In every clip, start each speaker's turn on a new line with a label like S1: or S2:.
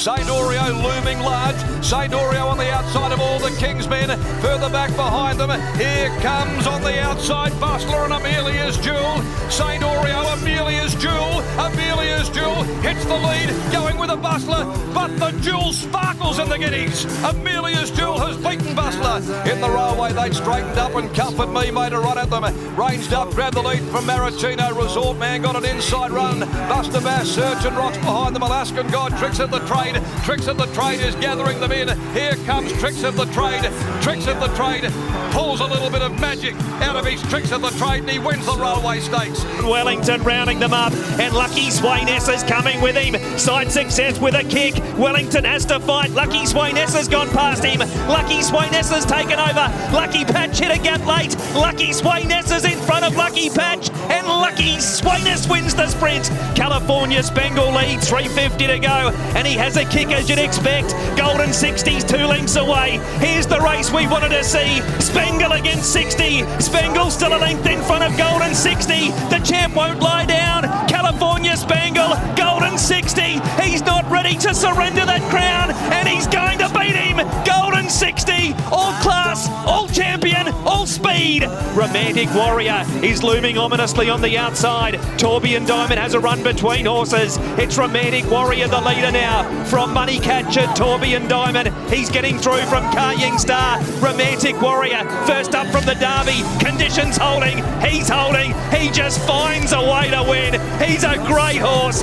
S1: St. Oreo looming large. St. Oreo on the outside of all the Kingsmen. Further back behind them, here comes on the outside Bustler and Amelia's Jewel. St. Oreo, Amelia's Jewel. Amelia's Jewel hits the lead, going with a Bustler, but the Jewel sparkles in the giddies. Amelia's Jewel has beaten Bustler. In the railway, they straightened up and Comfort Me made a run at them. Ranged up, grabbed the lead from Maritino. Resort Man got an inside run. Buster Bass, Search and Rocks behind them. Alaskan God, Tricks of the Trade. Tricks of the Trade is gathering them in. Here comes Tricks of the Trade. Tricks of the Trade pulls a little bit of magic out of his Tricks of the Trade and he wins the Railway Stakes.
S2: Wellington rounding them up, and Lucky Sweynesse is coming with him. Side success with a kick. Wellington has to fight. Lucky Sweynesse has gone past him. Lucky Sweynesse has taken over. Lucky Patch hit a gap late. Lucky Sweynesse is in front of Lucky Patch, and Lucky Sweynesse wins the sprint. California Spangle leads 350 to go, and he has a kick as you'd expect. Golden 60s two lengths away. Here's the race we wanted to see. Spangle against 60. Spangle still a length in front of Golden 60. The champ won't lie down. California Spangle, Golden 60. He's not ready to surrender that crown, and he's going to beat him. Golden 60, all class, all champion, all speed. Romantic Warrior is looming ominously on the outside. Tourbillon Diamond has a run between horses. It's Romantic Warrior, the leader now. From Money Catcher, Tourbillon Diamond. He's getting through from Karying Star. Romantic Warrior, first up from the Derby. Conditions holding. He's holding. He just finds a way to win. He's a great horse.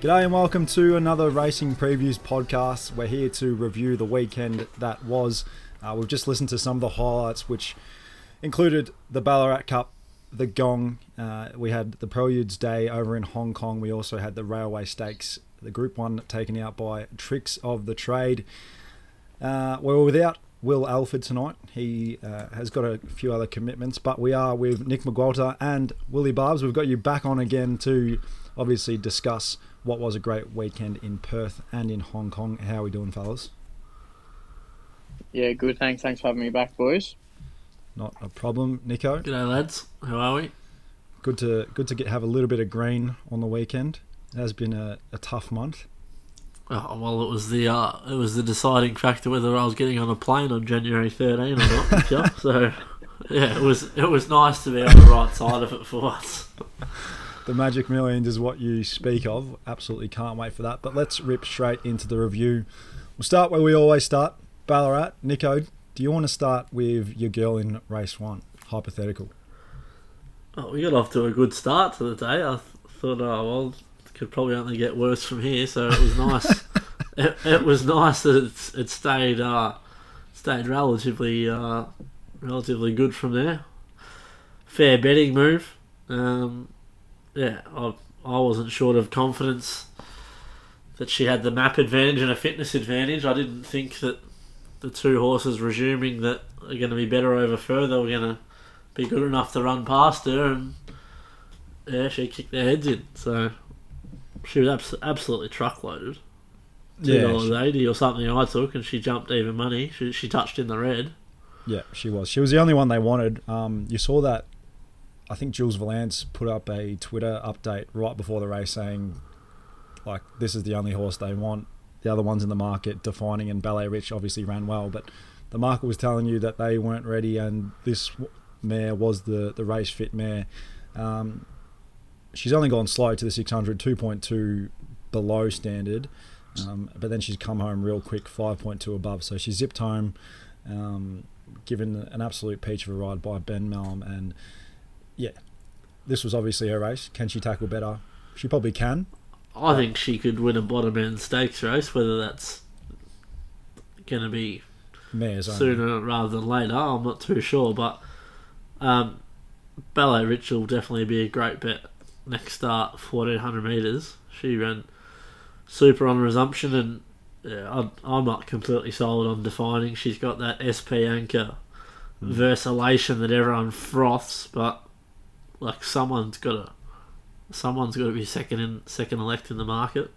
S3: G'day and welcome to another Racing Previews podcast. We're here to review the weekend that was. Uh, we've just listened to some of the highlights, which included the Ballarat Cup, the Gong. Uh, we had the Preludes Day over in Hong Kong. We also had the Railway Stakes, the Group 1 taken out by Tricks of the Trade. Uh, we were without Will Alford tonight. He uh, has got a few other commitments, but we are with Nick McWalter and Willie Barbs. We've got you back on again to obviously discuss what was a great weekend in Perth and in Hong Kong. How are we doing, fellas?
S4: Yeah, good. Thanks. Thanks for having me back, boys.
S3: Not a problem, Nico.
S5: G'day, lads. How are we?
S3: Good to good to get have a little bit of green on the weekend. It has been a, a tough month.
S5: Oh, well, it was the uh, it was the deciding factor whether I was getting on a plane on January 13 or not. So, yeah, it was it was nice to be on the right side of it for once.
S3: The Magic Millions is what you speak of. Absolutely can't wait for that. But let's rip straight into the review. We'll start where we always start. Ballarat. Nico, do you want to start with your girl in race one? Hypothetical.
S5: Oh, we got off to a good start to the day. I th- thought, oh well, it could probably only get worse from here. So it was nice. it, it was nice that it's, it stayed uh, stayed relatively uh, relatively good from there. Fair betting move. Um, yeah, I, I wasn't short of confidence that she had the map advantage and a fitness advantage. I didn't think that the two horses resuming that are going to be better over further were going to be good enough to run past her, and yeah, she kicked their heads in. So she was abs- absolutely truckloaded. Two
S3: Yeah,
S5: dollars
S3: she-
S5: eighty or something I took, and she jumped even money. She she touched in the red.
S3: Yeah, she was. She was the only one they wanted. Um, you saw that. I think Jules Valance put up a Twitter update right before the race saying, like, this is the only horse they want. The other ones in the market, Defining and Ballet Rich, obviously ran well, but the market was telling you that they weren't ready, and this mare was the the race fit mare. Um, she's only gone slow to the 600, 2.2 below standard, um, but then she's come home real quick, 5.2 above. So she zipped home, um, given an absolute peach of a ride by Ben Melham. And yeah, this was obviously her race. Can she tackle better? She probably can.
S5: I think she could win a bottom end stakes race, whether that's going to be
S3: Mares only.
S5: sooner rather than later. I'm not too sure, but um, Ballet Rich will definitely be a great bet next start, 1400 metres. She ran super on resumption, and yeah, I'm, I'm not completely sold on defining. She's got that SP anchor versalation that everyone froths, but like someone's got to. Someone's got to be second in second elect in the market.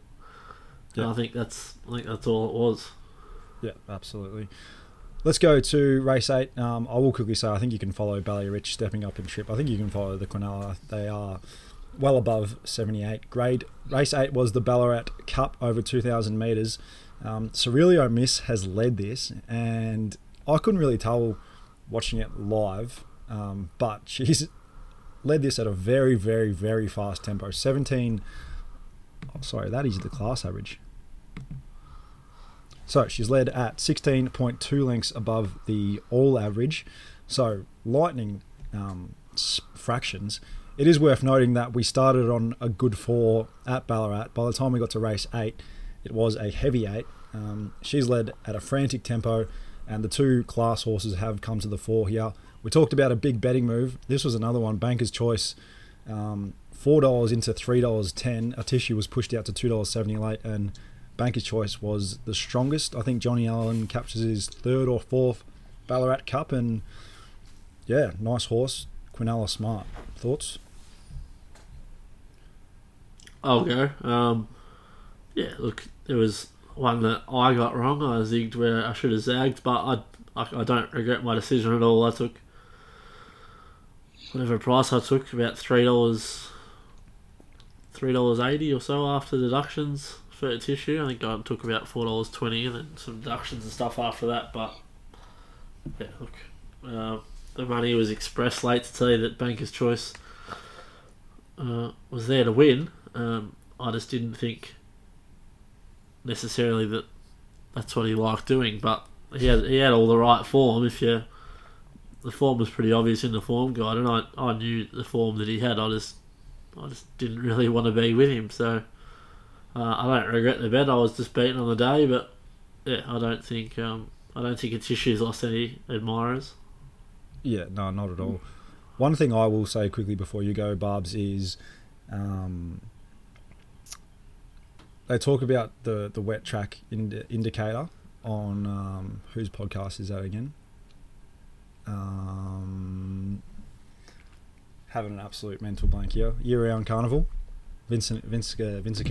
S3: Yeah.
S5: I think that's I think that's all it was.
S3: Yeah, absolutely. Let's go to race eight. Um, I will quickly say I think you can follow Bally Rich stepping up in trip. I think you can follow the Quinella. They are well above 78. Grade race eight was the Ballarat Cup over 2,000 metres. Um, Miss has led this, and I couldn't really tell watching it live, um, but she's led this at a very, very, very fast tempo. 17. Oh, sorry, that is the class average. So she's led at 16.2 lengths above the all average. So lightning um, fractions. It is worth noting that we started on a good four at Ballarat. By the time we got to race eight, it was a heavy eight. Um, she's led at a frantic tempo, and the two class horses have come to the fore here. We talked about a big betting move. This was another one, Banker's Choice. Um, $4 into $3.10. Atishu was pushed out to $2.70 late, and Banker's Choice was the strongest. I think Johnny Allen captures his third or fourth Ballarat Cup, and yeah, nice horse. Quinella Smart. Thoughts?
S5: I'll go. Um, yeah, look, there was one that I got wrong. I zigged where I should have zagged, but I, I, I don't regret my decision at all. I took whatever price I took, about three dollars, three dollars eighty or so after deductions for Atishu. I think I took about four dollars twenty, and then some deductions and stuff after that. But yeah, look, uh, the money was expressed late to tell you that Banker's Choice uh, was there to win. Um, I just didn't think necessarily that that's what he liked doing, but he had he had all the right form. If you the form was pretty obvious in the form guide, and I, I knew the form that he had. I just I just didn't really want to be with him, so uh, I don't regret the bet. I was just beaten on the day, but yeah, I don't think um, I don't think Atishu's lost any admirers.
S3: Yeah, no, not at all. One thing I will say quickly before you go, Barbs, is um, they talk about the the wet track ind- indicator on um, whose podcast is that again? Um, having an absolute mental blank here. Year round carnival. Vincent Vince uh, Vince.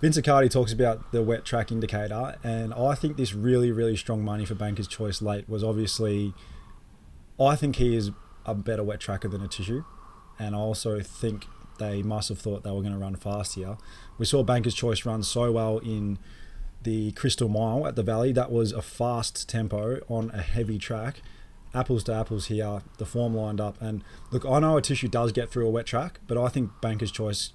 S3: Vince talks about the wet track indicator, and I think this really really strong money for Banker's Choice late was obviously. I think he is a better wet tracker than Atishu, and I also think they must have thought they were going to run fast here. We saw Banker's Choice run so well in the Crystal Mile at the Valley. That was a fast tempo on a heavy track. Apples to apples here, the form lined up. And look, I know Atishu does get through a wet track, but I think Banker's Choice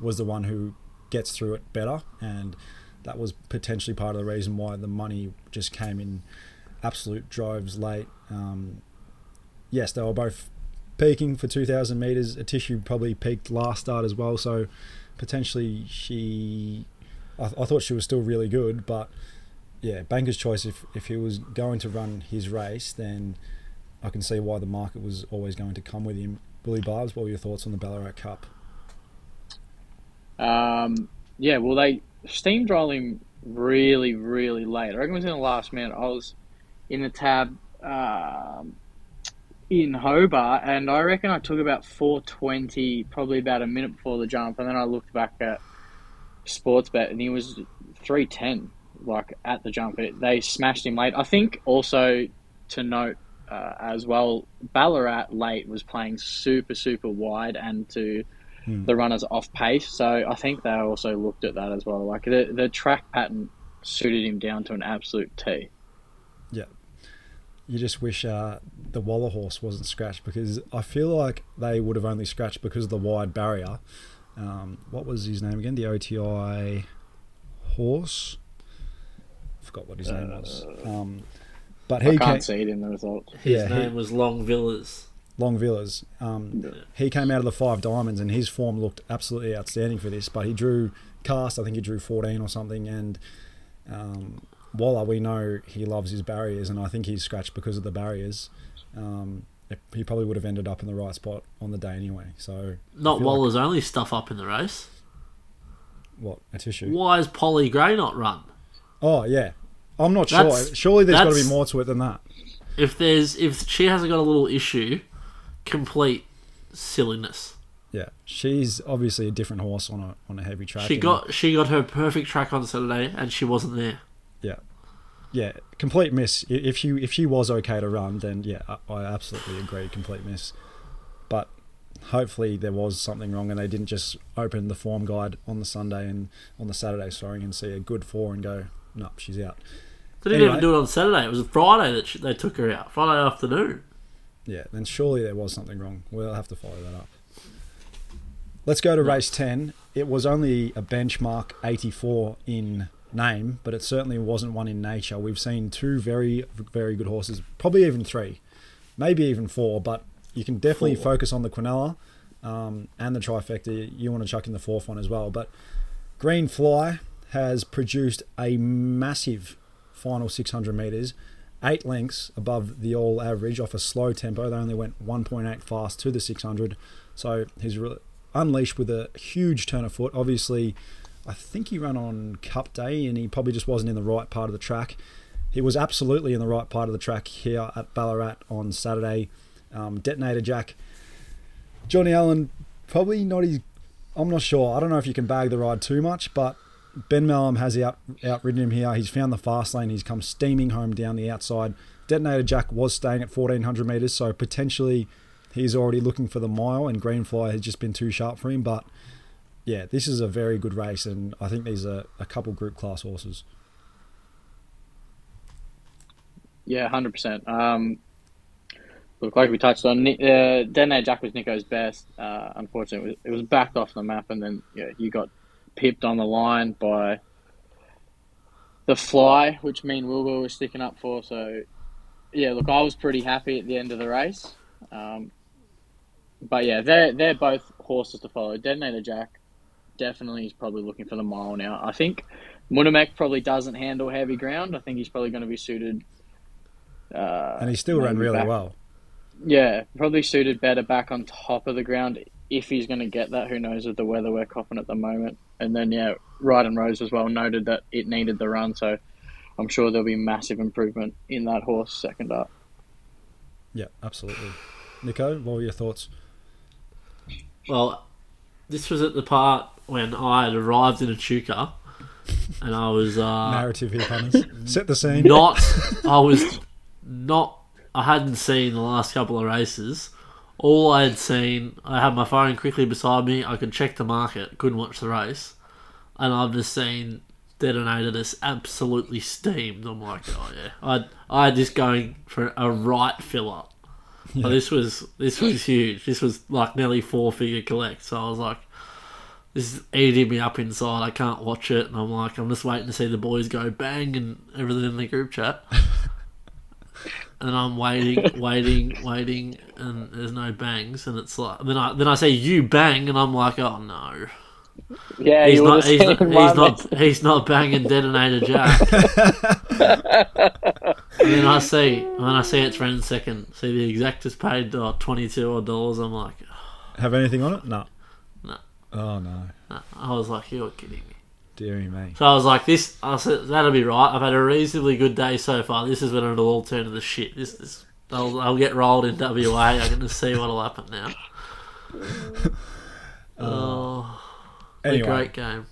S3: was the one who gets through it better. And that was potentially part of the reason why the money just came in absolute droves late. Um, yes, they were both peaking for 2,000 metres. Atishu probably peaked last start as well, so potentially she. I, I thought she was still really good, but yeah, Banker's choice. If if he was going to run his race, then I can see why the market was always going to come with him. Billy Barbs, what were your thoughts on the Ballarat Cup?
S4: Um, yeah, well, they steamrolled him really, really late. I reckon it was in the last minute. I was in the tab um, in Hobart, and I reckon I took about 420, probably about a minute before the jump, and then I looked back at Sportsbet, and he was 310, like at the jump. It, they smashed him late. I think also to note uh, as well, Ballarat late was playing super, super wide and to
S3: Hmm.
S4: the runners off pace. So I think they also looked at that as well. Like the, the track pattern suited him down to an absolute T.
S3: Yeah. You just wish uh, the Waller horse wasn't scratched because I feel like they would have only scratched because of the wide barrier. Um, what was his name again? The OTI horse. I forgot what his name was. Um, but
S4: I
S3: he
S4: can't
S3: came,
S4: see it in the results.
S5: His
S3: Yeah, he-
S5: name was Long Villas.
S3: Long Villas. Um, he came out of the five diamonds and his form looked absolutely outstanding for this. But he drew cast. I think he drew fourteen or something. And um, Waller, we know he loves his barriers, and I think he's scratched because of the barriers. Um, he probably would have ended up in the right spot on the day anyway. So
S5: Not
S3: feel like-
S5: only stuff up in the race.
S3: what a tissue.
S5: Why is Polly Gray not run?
S3: Oh yeah, I'm not
S5: That's-
S3: sure. Surely there's got to be more to it than that.
S5: If there's if she hasn't got a little issue, complete silliness.
S3: Yeah, she's obviously a different horse on a on a heavy track.
S5: She got she got her perfect track on Saturday and she wasn't there.
S3: yeah. yeah, complete miss. If she if she was okay to run, then yeah, I, I absolutely agree, complete miss. But hopefully there was something wrong, and they didn't just open the form guide on the Sunday and on the Saturday, sorry, and see a good four and go, no, she's out.
S5: They didn't
S3: Anyway.
S5: even do it on Saturday. It was a Friday that sh- they took her out. Friday afternoon.
S3: Yeah, then surely there was something wrong. We'll have to follow that up. Let's go to race 10. It was only a benchmark 84 in name, but it certainly wasn't one in nature. We've seen two very, very good horses, probably even three, maybe even four, but you can definitely
S5: Four.
S3: focus on the Quinella um, and the trifecta. You want to chuck in the fourth one as well. But Green Fly has produced a massive final 600 metres, eight lengths above the all average off a slow tempo. They only went 1.8 fast to the 600. So he's re- unleashed with a huge turn of foot. Obviously, I think he ran on Cup Day and he probably just wasn't in the right part of the track. He was absolutely in the right part of the track here at Ballarat on Saturday. Um, Detonator Jack. Johnny Allen, probably not his. I'm not sure. I don't know if you can bag the ride too much, but Ben Melham has out outridden him here. He's found the fast lane. He's come steaming home down the outside. Detonator Jack was staying at 1400 metres, so potentially he's already looking for the mile, and Greenfly has just been too sharp for him. But yeah, this is a very good race, and I think these are a couple group class horses.
S4: Yeah, hundred percent. Um, look, like we touched on, uh, Detonator Jack was Nico's best. Uh, unfortunately, it was, it was backed off the map, and then yeah, you got pipped on the line by the fly, which me and Wilbur were sticking up for. So yeah, look, I was pretty happy at the end of the race. Um, but yeah, they're they're both horses to follow. Detonator Jack definitely is probably looking for the mile now. I think Munhamek probably doesn't handle heavy ground. I think he's probably going to be suited. Uh,
S3: And he still ran really
S4: back-
S3: well.
S4: Yeah, probably suited better back on top of the ground if he's going to get that. Who knows with the weather we're copping at the moment. And then yeah, Ride and Rose as well noted that it needed the run, so I'm sure there'll be massive improvement in that horse second up.
S3: Yeah, absolutely. Nico, what were your thoughts?
S5: Well, this was at the part when I had arrived in Echuca, and I was uh,
S3: Narrative here, punters. Set the scene.
S5: not. I was not. I hadn't seen the last couple of races. All I had seen, I had my phone quickly beside me. I could check the market, couldn't watch the race, and I've just seen Detonator just absolutely steamed. I'm like, oh yeah, I I had this going for a right filler. But this was this was huge. This was like nearly four figure collect. So I was like, this is eating me up inside. I can't watch it, and I'm like, I'm just waiting to see the boys go bang and everything in the group chat. and I'm waiting, waiting, waiting, and there's no bangs, and it's like then I then I say you bang, and I'm like, oh no,
S4: Yeah,
S5: he's not, he's not, he's not, he's not banging detonator Jack. and then I see when I see it's ran second, see the exact is paid uh, twenty two odd dollars. I'm like,
S3: Have anything on it? No.
S5: No.
S3: Oh no.
S5: nah. I was like, you're kidding me.
S3: Deary me.
S5: So I was like, this, I said, that'll be right. I've had a reasonably good day so far. This is when it'll all turn to the shit. This, this, I'll, I'll get rolled in WA. I'm going to see what'll happen now. Uh, oh,
S3: Anyway,
S5: a great game.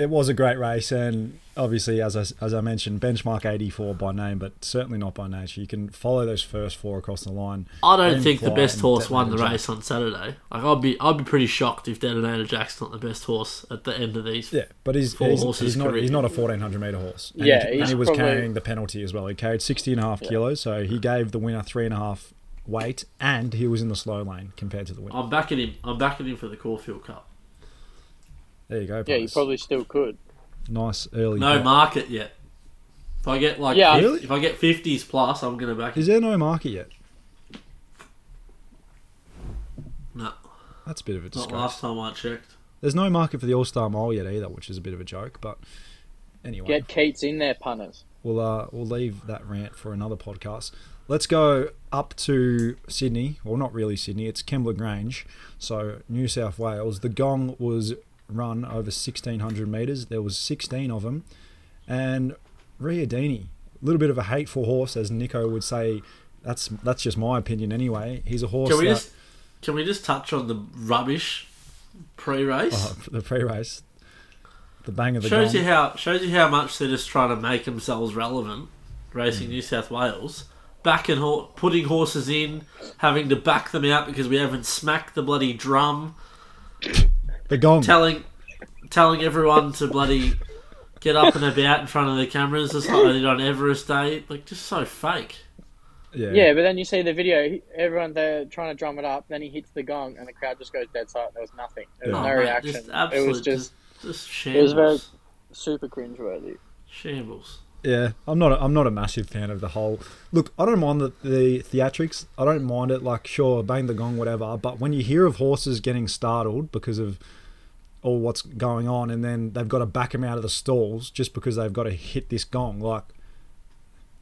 S3: It was a great race, and obviously, as I, as I mentioned, benchmark 84 by name, but certainly not by nature. You can follow those first four across the line.
S5: I don't think the best horse won the race on Saturday. Like I'd be, I'd be pretty shocked if Detonator Jack's not the best horse at the end of these.
S3: Yeah, but he's
S5: Four
S3: he's,
S5: horses
S3: he's not
S5: career.
S3: he's not a 1400 meter horse. And
S4: Yeah,
S3: he, and he was
S4: probably-
S3: carrying the penalty as well. He carried 60 and a half kilos, so he gave the winner three and a half weight, and he was in the slow lane compared to the winner.
S5: I'm backing him. I'm backing him for the Caulfield Cup.
S3: There you go.
S4: Yeah, you
S3: Punters.
S4: probably still could.
S3: nice early.
S5: No
S3: bet.
S5: market yet. If I get like,
S4: Yeah.
S5: if,
S3: Really?
S5: if I get fifties plus, I'm gonna back him.
S3: Is there no market yet?
S5: No,
S3: That's a bit of a
S5: not
S3: disgrace.
S5: last time I checked.
S3: There's no market for the All Star Mile yet either, which is a bit of a joke. But anyway,
S4: Get Keats in there, punters.
S3: we'll uh, we'll leave that rant for another podcast. Let's go up to Sydney. Well, not really Sydney. It's Kembla Grange, so New South Wales. The gong was run over 1600 metres. There was 16 of them, and Riodini, a little bit of a hateful horse, as Nico would say. That's that's just my opinion anyway. He's a horse
S5: Can we
S3: that
S5: just can we just touch on the rubbish pre-race?
S3: oh, the pre-race. the bang of the
S5: shows
S3: gong.
S5: you how shows you how much they're just trying to make themselves relevant. Racing
S3: Hmm.
S5: New South Wales, backing ho- putting horses in, having to back them out because we haven't smacked the bloody drum,
S3: the gong.
S5: telling telling everyone to bloody get up and about in front of the cameras, just like they did on Everest Day. Like just so fake.
S3: yeah.
S4: Yeah, but then you see the video. he- Everyone there trying to drum it up. Then he hits the gong, and the crowd just goes dead silent. There was nothing. There was
S3: Yeah.
S4: no
S5: Oh,
S4: reaction.
S5: just
S4: it was just,
S5: just, just
S4: it was
S5: shambles.
S4: very super cringeworthy.
S5: shambles.
S3: Yeah, I'm not. A, I'm not a massive fan of the whole. Look, I don't mind the, the theatrics. I don't mind it. Like, sure, bang the gong, whatever. But when you hear of horses getting startled because of all what's going on, and then they've got to back them out of the stalls just because they've got to hit this gong, like,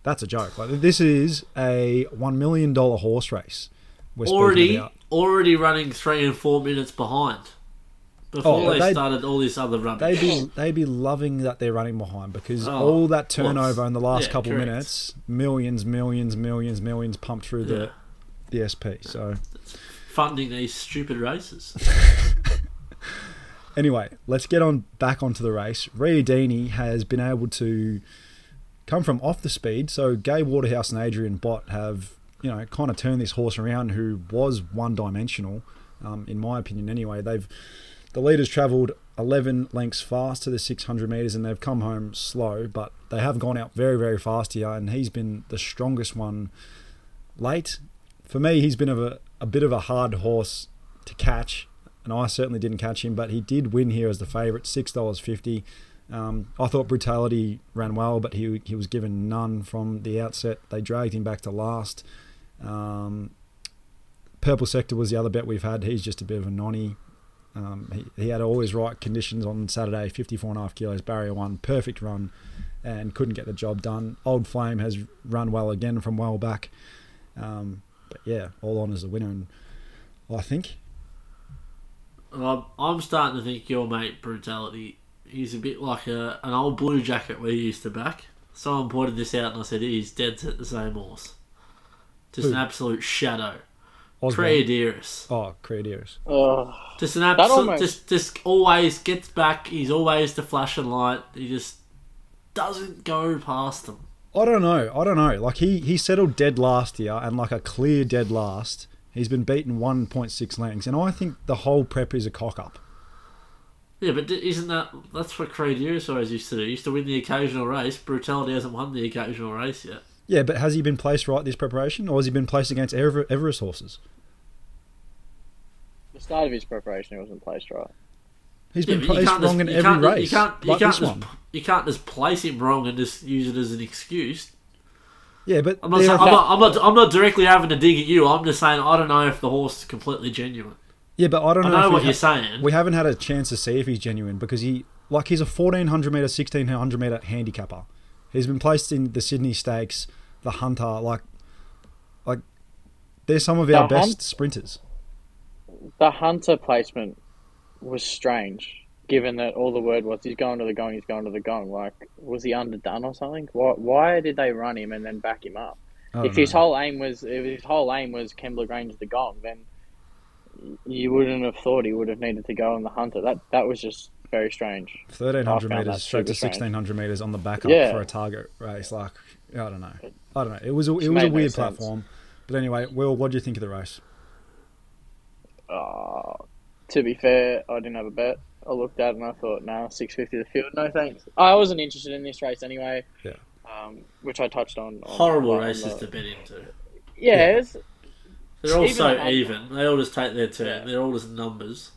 S3: that's a joke. Like, this is a one million dollar horse race.
S5: Already, already running three and four minutes behind. Before
S3: Oh,
S5: they started all this other rubbish.
S3: They'd be they'd be loving that they're running behind because
S5: Oh,
S3: all that turnover in the last
S5: Yeah,
S3: couple
S5: correct.
S3: minutes, millions, millions, millions, millions pumped through
S5: Yeah.
S3: the the SP. So
S5: funding these stupid races.
S3: anyway, let's get on back onto the race. Riodini has been able to come from off the speed. So Gai Waterhouse and Adrian Bott have you know kind of turned this horse around, who was one dimensional, um, in my opinion. Anyway, they've the leaders travelled 11 lengths fast to the 600 metres and they've come home slow, but they have gone out very, very fast here. And he's been the strongest one late. For me, he's been a, a bit of a hard horse to catch, and I certainly didn't catch him, but he did win here as the favourite, $6.50. Um, I thought Brutality ran well, but he, he was given none from the outset. They dragged him back to last. Um, Purple Sector was the other bet we've had. He's just a bit of a nonny. Um, he, he had all his right conditions on Saturday 54 and a half kilos, barrier one, perfect run, and couldn't get the job done. Old Flame has run well again from well back. Um, but yeah, all on as a winner. And I think,
S5: I'm, I'm starting to think your mate Brutality, he's a bit like a, an old blue jacket we used to back. Someone pointed this out and I said, he's dead set the same horse. Just
S3: Who?
S5: an absolute shadow.
S3: Osborne.
S5: Creadiris.
S3: Oh, Creadiris.
S4: Oh,
S5: Just an absolute,
S4: almost-
S5: just, just always gets back. He's always the flashing light. He just doesn't go past them.
S3: I don't know. I don't know. Like he he settled dead last year and like a clear dead last. He's been beaten 1.6 lengths, and I think the whole prep is a cock up.
S5: Yeah, but isn't that that's what Creadiris always used to do? He used to win the occasional race. Brutality hasn't won the occasional race yet.
S3: Yeah, but has he been placed right this preparation, or has he been placed against Ever- Everest horses?
S4: the start of his preparation, he wasn't placed right.
S3: He's been
S5: but you
S3: placed
S5: can't
S3: wrong
S5: just-
S3: in
S5: you
S3: every
S5: can't-
S3: race,
S5: You can't, you
S3: like
S5: can't
S3: this
S5: just,
S3: one.
S5: you can't just place him wrong and just use it as an excuse.
S3: Yeah, but
S5: I'm not, saying, I'm, not, I'm, not, I'm not directly having to dig at you. I'm just saying I don't know if the horse is completely genuine.
S3: yeah, but I don't
S5: I
S3: know,
S5: know
S3: if
S5: what you're
S3: ha-
S5: saying.
S3: We haven't had a chance to see if he's genuine because he, like, he's a 1400 meter, 1600 meter handicapper. He's been placed in the Sydney Stakes, the Hunter, like, like, they're some of
S4: The
S3: our best
S4: Hunt-
S3: sprinters.
S4: The hunter placement was strange, given that all the word was he's going to the gong, he's going to the gong. Like, was he underdone or something? Why, why did they run him and then back him up?
S3: I
S4: If
S3: don't
S4: his whole aim was if his whole aim was Kembla Grange the gong, then you wouldn't have thought he would have needed to go on the hunter. That that was just very strange.
S3: 1300 meters straight to 1600 meters on the back up
S4: Yeah.
S3: for a target race. Like, I don't know. I don't know. It was a, it was a
S4: no
S3: weird
S4: sense.
S3: platform. But anyway, Will, what do you think of the race?
S4: Uh, to be fair, I didn't have a bet. I looked at it and I thought, nah, six fifty the field, no thanks. I wasn't interested in this race anyway.
S3: Yeah.
S4: Um, which I touched on. on
S5: Horrible
S4: on
S5: races
S4: the-
S5: to bet into.
S4: Yeah, it's,
S5: They're all so
S4: the-
S5: even. They all just take their turn.
S4: Yeah.
S5: They're all just numbers.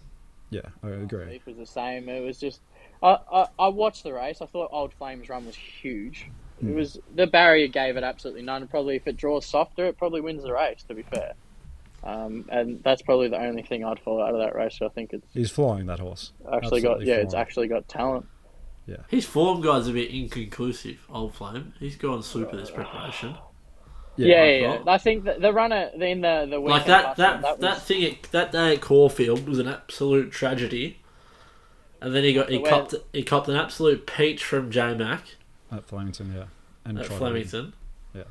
S3: Yeah, I agree.
S4: It was the same. It was just. I, I, I watched the race. I thought Old Flames' run was huge.
S3: Hmm.
S4: It was the barrier gave it absolutely none. Probably if it draws softer, it probably wins the race. To be fair, um, and that's probably the only thing I'd follow out of that race. So I think it's
S3: He's flying that horse.
S4: actually got
S3: Absolutely
S4: yeah, it's
S3: flying.
S4: actually got talent.
S5: Yeah, His form guide's a bit inconclusive, Old Flame. He's gone super this preparation.
S4: Yeah, yeah.
S5: I
S4: yeah. I think the, the runner in the the
S5: Like
S4: weekend
S5: that
S4: last
S5: that
S4: time,
S5: that, thing at, that day at Caulfield was an absolute tragedy. And then he got he
S4: Where-
S5: copped he copped an absolute peach from J Mac
S3: At Flemington, yeah. And
S5: at
S3: tried to win.
S5: Flemington.
S3: Yeah.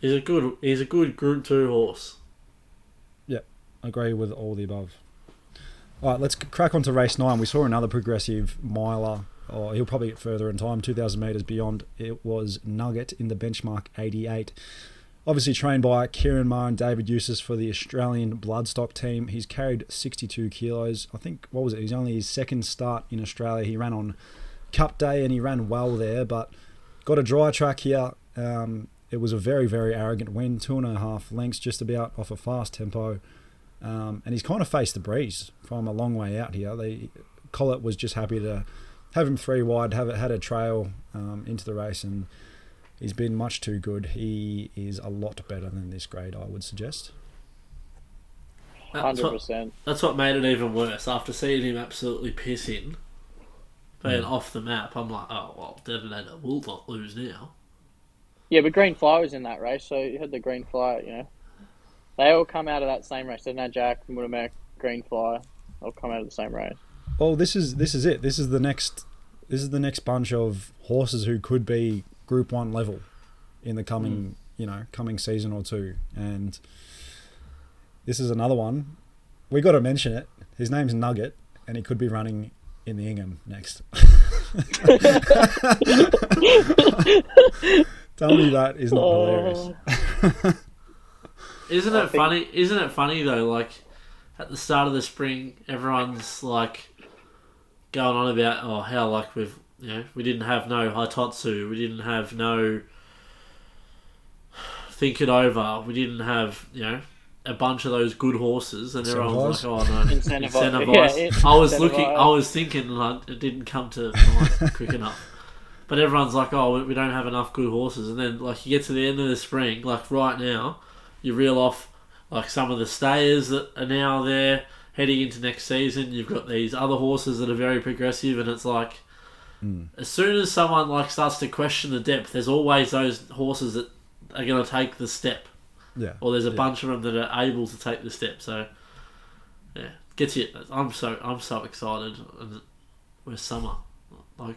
S5: He's a good he's a good Group Two horse.
S3: Agree with all the above. All right, let's crack on to race nine. We saw another progressive miler. Or he'll probably get further in time, 2,000 metres beyond. It was Nugget in the benchmark 88. Obviously trained by Ciaron Maher and David Eustace for the Australian Bloodstock team. He's carried 62 kilos. I think, what was it? He's only his second start in Australia. He ran on Cup Day and he ran well there, but got a dry track here. Um, it was a very, very arrogant win, two and a half lengths just about off a fast tempo. Um, and he's kind of faced the breeze from a long way out here. They, Collett was just happy to have him three wide, have it had a trail um, into the race, and he's been much too good. He is a lot better than this grade, I would suggest.
S4: Hundred percent.
S5: that's what made it even worse. After seeing him absolutely piss in, being
S3: Hmm.
S5: off the map, I'm like, oh well, Detonator will not lose now.
S4: Yeah, but Green Fly was in that race, so you had the Green Fly. You know, they all come out of that same race. Didn't they, Jack, Mudamac, Green Fly? All come out of the same race.
S3: Well, this is this is it. This is the next. This is the next bunch of horses who could be Group One level in the coming, hmm. you know, coming season or two. And this is another one. We got to mention it. His name's Nugget, and he could be running in the Ingham next. Tell me that is not oh. hilarious.
S5: Isn't
S4: I
S5: it
S4: think-
S5: funny? Isn't it funny though? Like at the start of the spring, everyone's like going on about oh how like we've you know we didn't have no Hitotsu, we didn't have no think it over, we didn't have you know a bunch of those good horses, and everyone's like oh no
S4: Incentivize.
S5: incentivized.
S4: Yeah,
S5: I was looking. I was thinking, like it didn't come to mind quick enough. But everyone's like, oh, we- we don't have enough good horses, and then like you get to the end of the spring, like right now, you reel off like some of the stayers that are now there heading into next season. You've got these other horses that are very progressive, and it's like hmm. as soon as someone like starts to question the depth, there's always those horses that are going to take the step,
S3: Yeah.
S5: or there's a
S3: Yeah.
S5: bunch of them that are able to take the step. So yeah, gets you. I'm so I'm so excited. And we're summer, like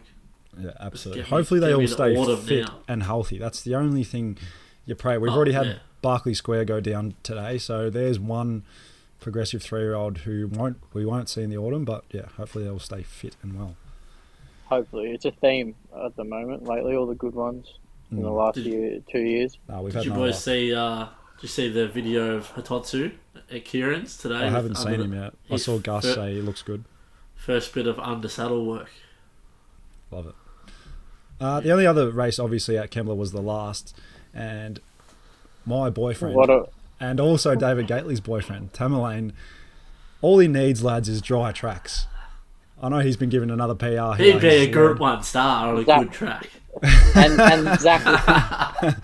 S3: Yeah, absolutely.
S5: me-
S3: Hopefully they all stay fit
S5: now.
S3: and healthy. That's the only thing you pray. We've
S5: Oh,
S3: already had
S5: yeah.
S3: Barclay Square go down today, so there's one progressive three-year-old who won't we won't see in the autumn, but yeah, hopefully they'll stay fit and well.
S4: Hopefully, it's a theme at the moment. Lately, all the good ones in the
S3: Mm.
S4: last
S5: Did-
S4: year, two years.
S3: No, we've
S5: Did you
S3: no
S5: boys
S3: luck.
S5: see? Uh, did you see the video of Hitotsu at Ciaron's today?
S3: I haven't seen him yet. I saw Gus
S5: fir-
S3: say he looks good.
S5: First bit of under saddle work.
S3: Love it. Uh, the only other race, obviously, at Kembla was the last, and my boyfriend
S4: What a
S3: and also David Gately's boyfriend, Tamerlane. All he needs, lads, is dry tracks. I know he's been given another PR. here.
S5: He'd be a
S3: He's,
S5: Group One star on a
S4: That-
S5: good track.
S4: and and Zach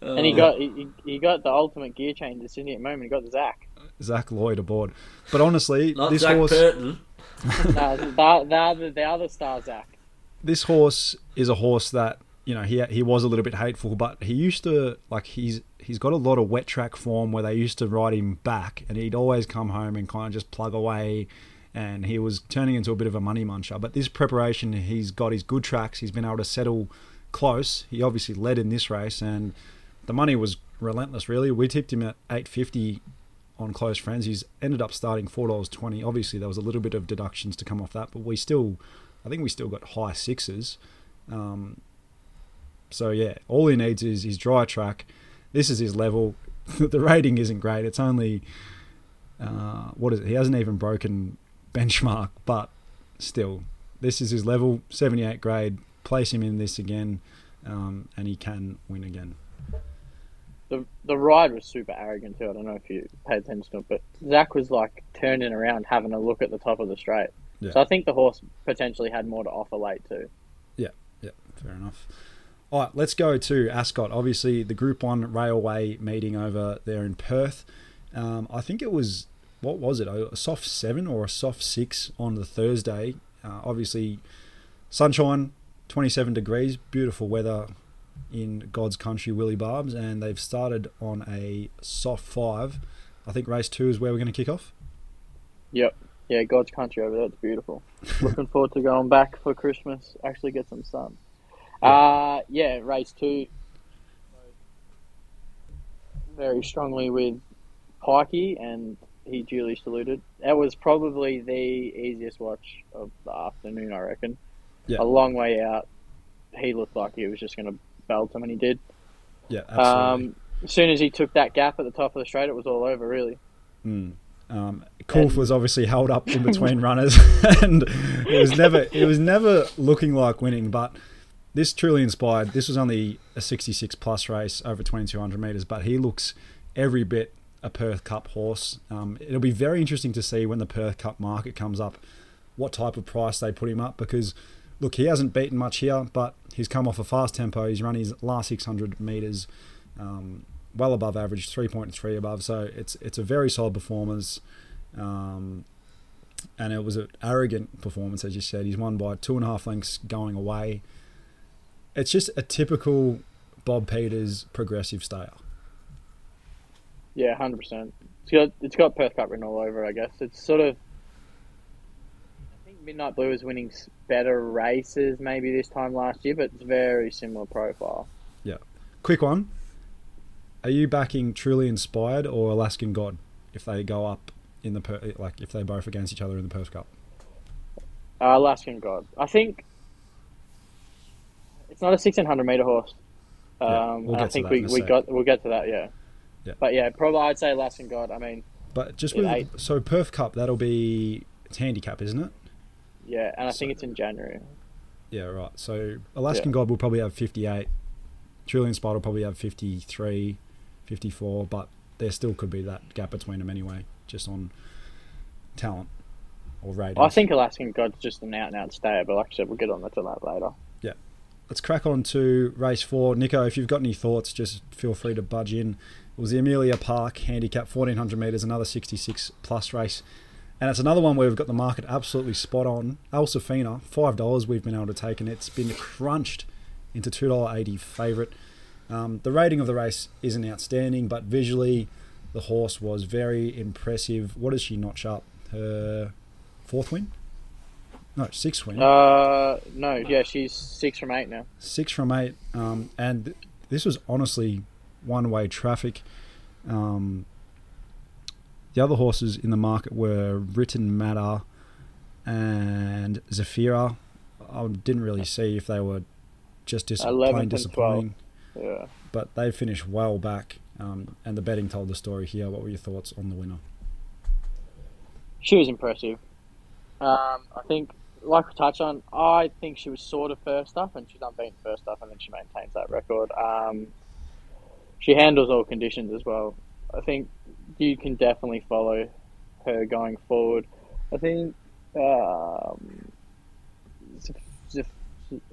S4: and he got he, he got the ultimate gear change at Sydney at the moment. He got Zach.
S3: Zach Lloyd aboard. But honestly,
S5: Not
S3: this
S5: Zach
S3: horse,
S5: Burton.
S4: No, the, the, other, the other star Zach.
S3: this horse is a horse that you know he he was a little bit hateful, but he used to like he's he's got a lot of wet track form where they used to ride him back, and he'd always come home and kind of just plug away, and he was turning into a bit of a money muncher. But this preparation, he's got his good tracks. He's been able to settle close. He obviously led in this race, and the money was relentless. Really, we tipped him at eight fifty on close friends. He's ended up starting four dollars twenty. Obviously, there was a little bit of deductions to come off that, but we still, I think we still got high sixes. Um, so yeah, all he needs is his dry track. This is his level. the rating isn't great. It's only uh, what is it? He hasn't even broken benchmark, but still, this is his level. Seventy eight grade. Place him in this again, um, and he can win again.
S4: The the ride was super arrogant too. I don't know if you paid attention to it, but Zach was like turning around, having a look at the top of the straight.
S3: Yeah.
S4: So I think the horse potentially had more to offer late too.
S3: Yeah, yeah, fair enough. All right, let's go to Ascot. Obviously, the Group One Railway meeting over there in Perth. Um, I think it was what was it? A soft seven or a soft six on the Thursday. Uh, obviously, sunshine, twenty-seven degrees, beautiful weather in God's country, Willie Barbs, and they've started on a soft five. I think race two is where we're going to kick off.
S4: Yep. Yeah, God's country over there. It's beautiful. Looking forward to going back for Christmas. Actually, get some sun. Uh, yeah, race two. Very strongly with Pikey, and he duly saluted. That was probably the easiest watch of the afternoon, I reckon.
S3: Yeah.
S4: A long way out. He looked like he was just going to belt him, and he did.
S3: Yeah, absolutely.
S4: Um, as soon as he took that gap at the top of the straight, it was all over, really.
S3: Mm. Um, Kulf was obviously held up in between runners, and it was never it was never looking like winning. But this truly inspired. This was only a 66 plus race over 2200 meters, but he looks every bit a Perth Cup horse. Um, it'll be very interesting to see when the Perth Cup market comes up, what type of price they put him up because. Look, he hasn't beaten much here, but he's come off a fast tempo. He's run his last 600 meters um, well above average, 3.3 above. So it's it's a very solid performance. Um, and it was an arrogant performance, as you said. He's won by two and a half lengths going away. It's just a typical Bob Peters progressive style.
S4: Yeah, hundred percent. It's got it's got Perth Cup written all over. I guess it's sort of. I think Midnight Blue is winning better races maybe this time last year, but it's very similar profile.
S3: Yeah, quick one. Are you backing Truly Inspired or Alaskan God if they go up in the per- like if they both against each other in the Perth Cup?
S4: Uh, Alaskan God. I think it's not a sixteen hundred meter horse. Um,
S3: Yeah, we'll
S4: I think we, we got we'll get to that. Yeah.
S3: Yeah.
S4: But yeah, probably I'd say Alaskan God. I mean,
S3: But just with
S4: eight.
S3: so Perth Cup, that'll be it's handicap, isn't it?
S4: yeah, and I think it's in January.
S3: Yeah, right. So Alaskan God will probably have 58. Trillion Spot will probably have 53, 54, but there still could be that gap between them anyway, just on talent or ratings.
S4: I think Alaskan God's just an out and out stayer, but like I said, we'll get on to that later.
S3: Let's crack on to race four. Nico, if you've got any thoughts, just feel free to budge in. It was the Amelia Park handicap, 1400 metres, another 66 plus race. And it's another one where we've got the market absolutely spot on. El Safina, $5 we've been able to take, and it's been crunched into $2.80 favourite. Um, the rating of the race isn't outstanding, but visually, the horse was very impressive. What does she notch up? Her fourth win? No, six win.
S4: Uh, no, yeah, she's six from eight now.
S3: six from eight, um, and th- this was honestly one-way traffic. Um, the other horses in the market were Written Matter and Zafira. I didn't really see if they were just dis- plain disappointing,
S4: Yeah.
S3: but they finished well back. Um, and the betting told the story here. What were your thoughts on the winner?
S4: She was impressive. Um, I think, like we touched on, I think she was sort of first up, and she's unbeaten first up, and then she maintains that record. Um, she handles all conditions as well. I think you can definitely follow her going forward. I think, um,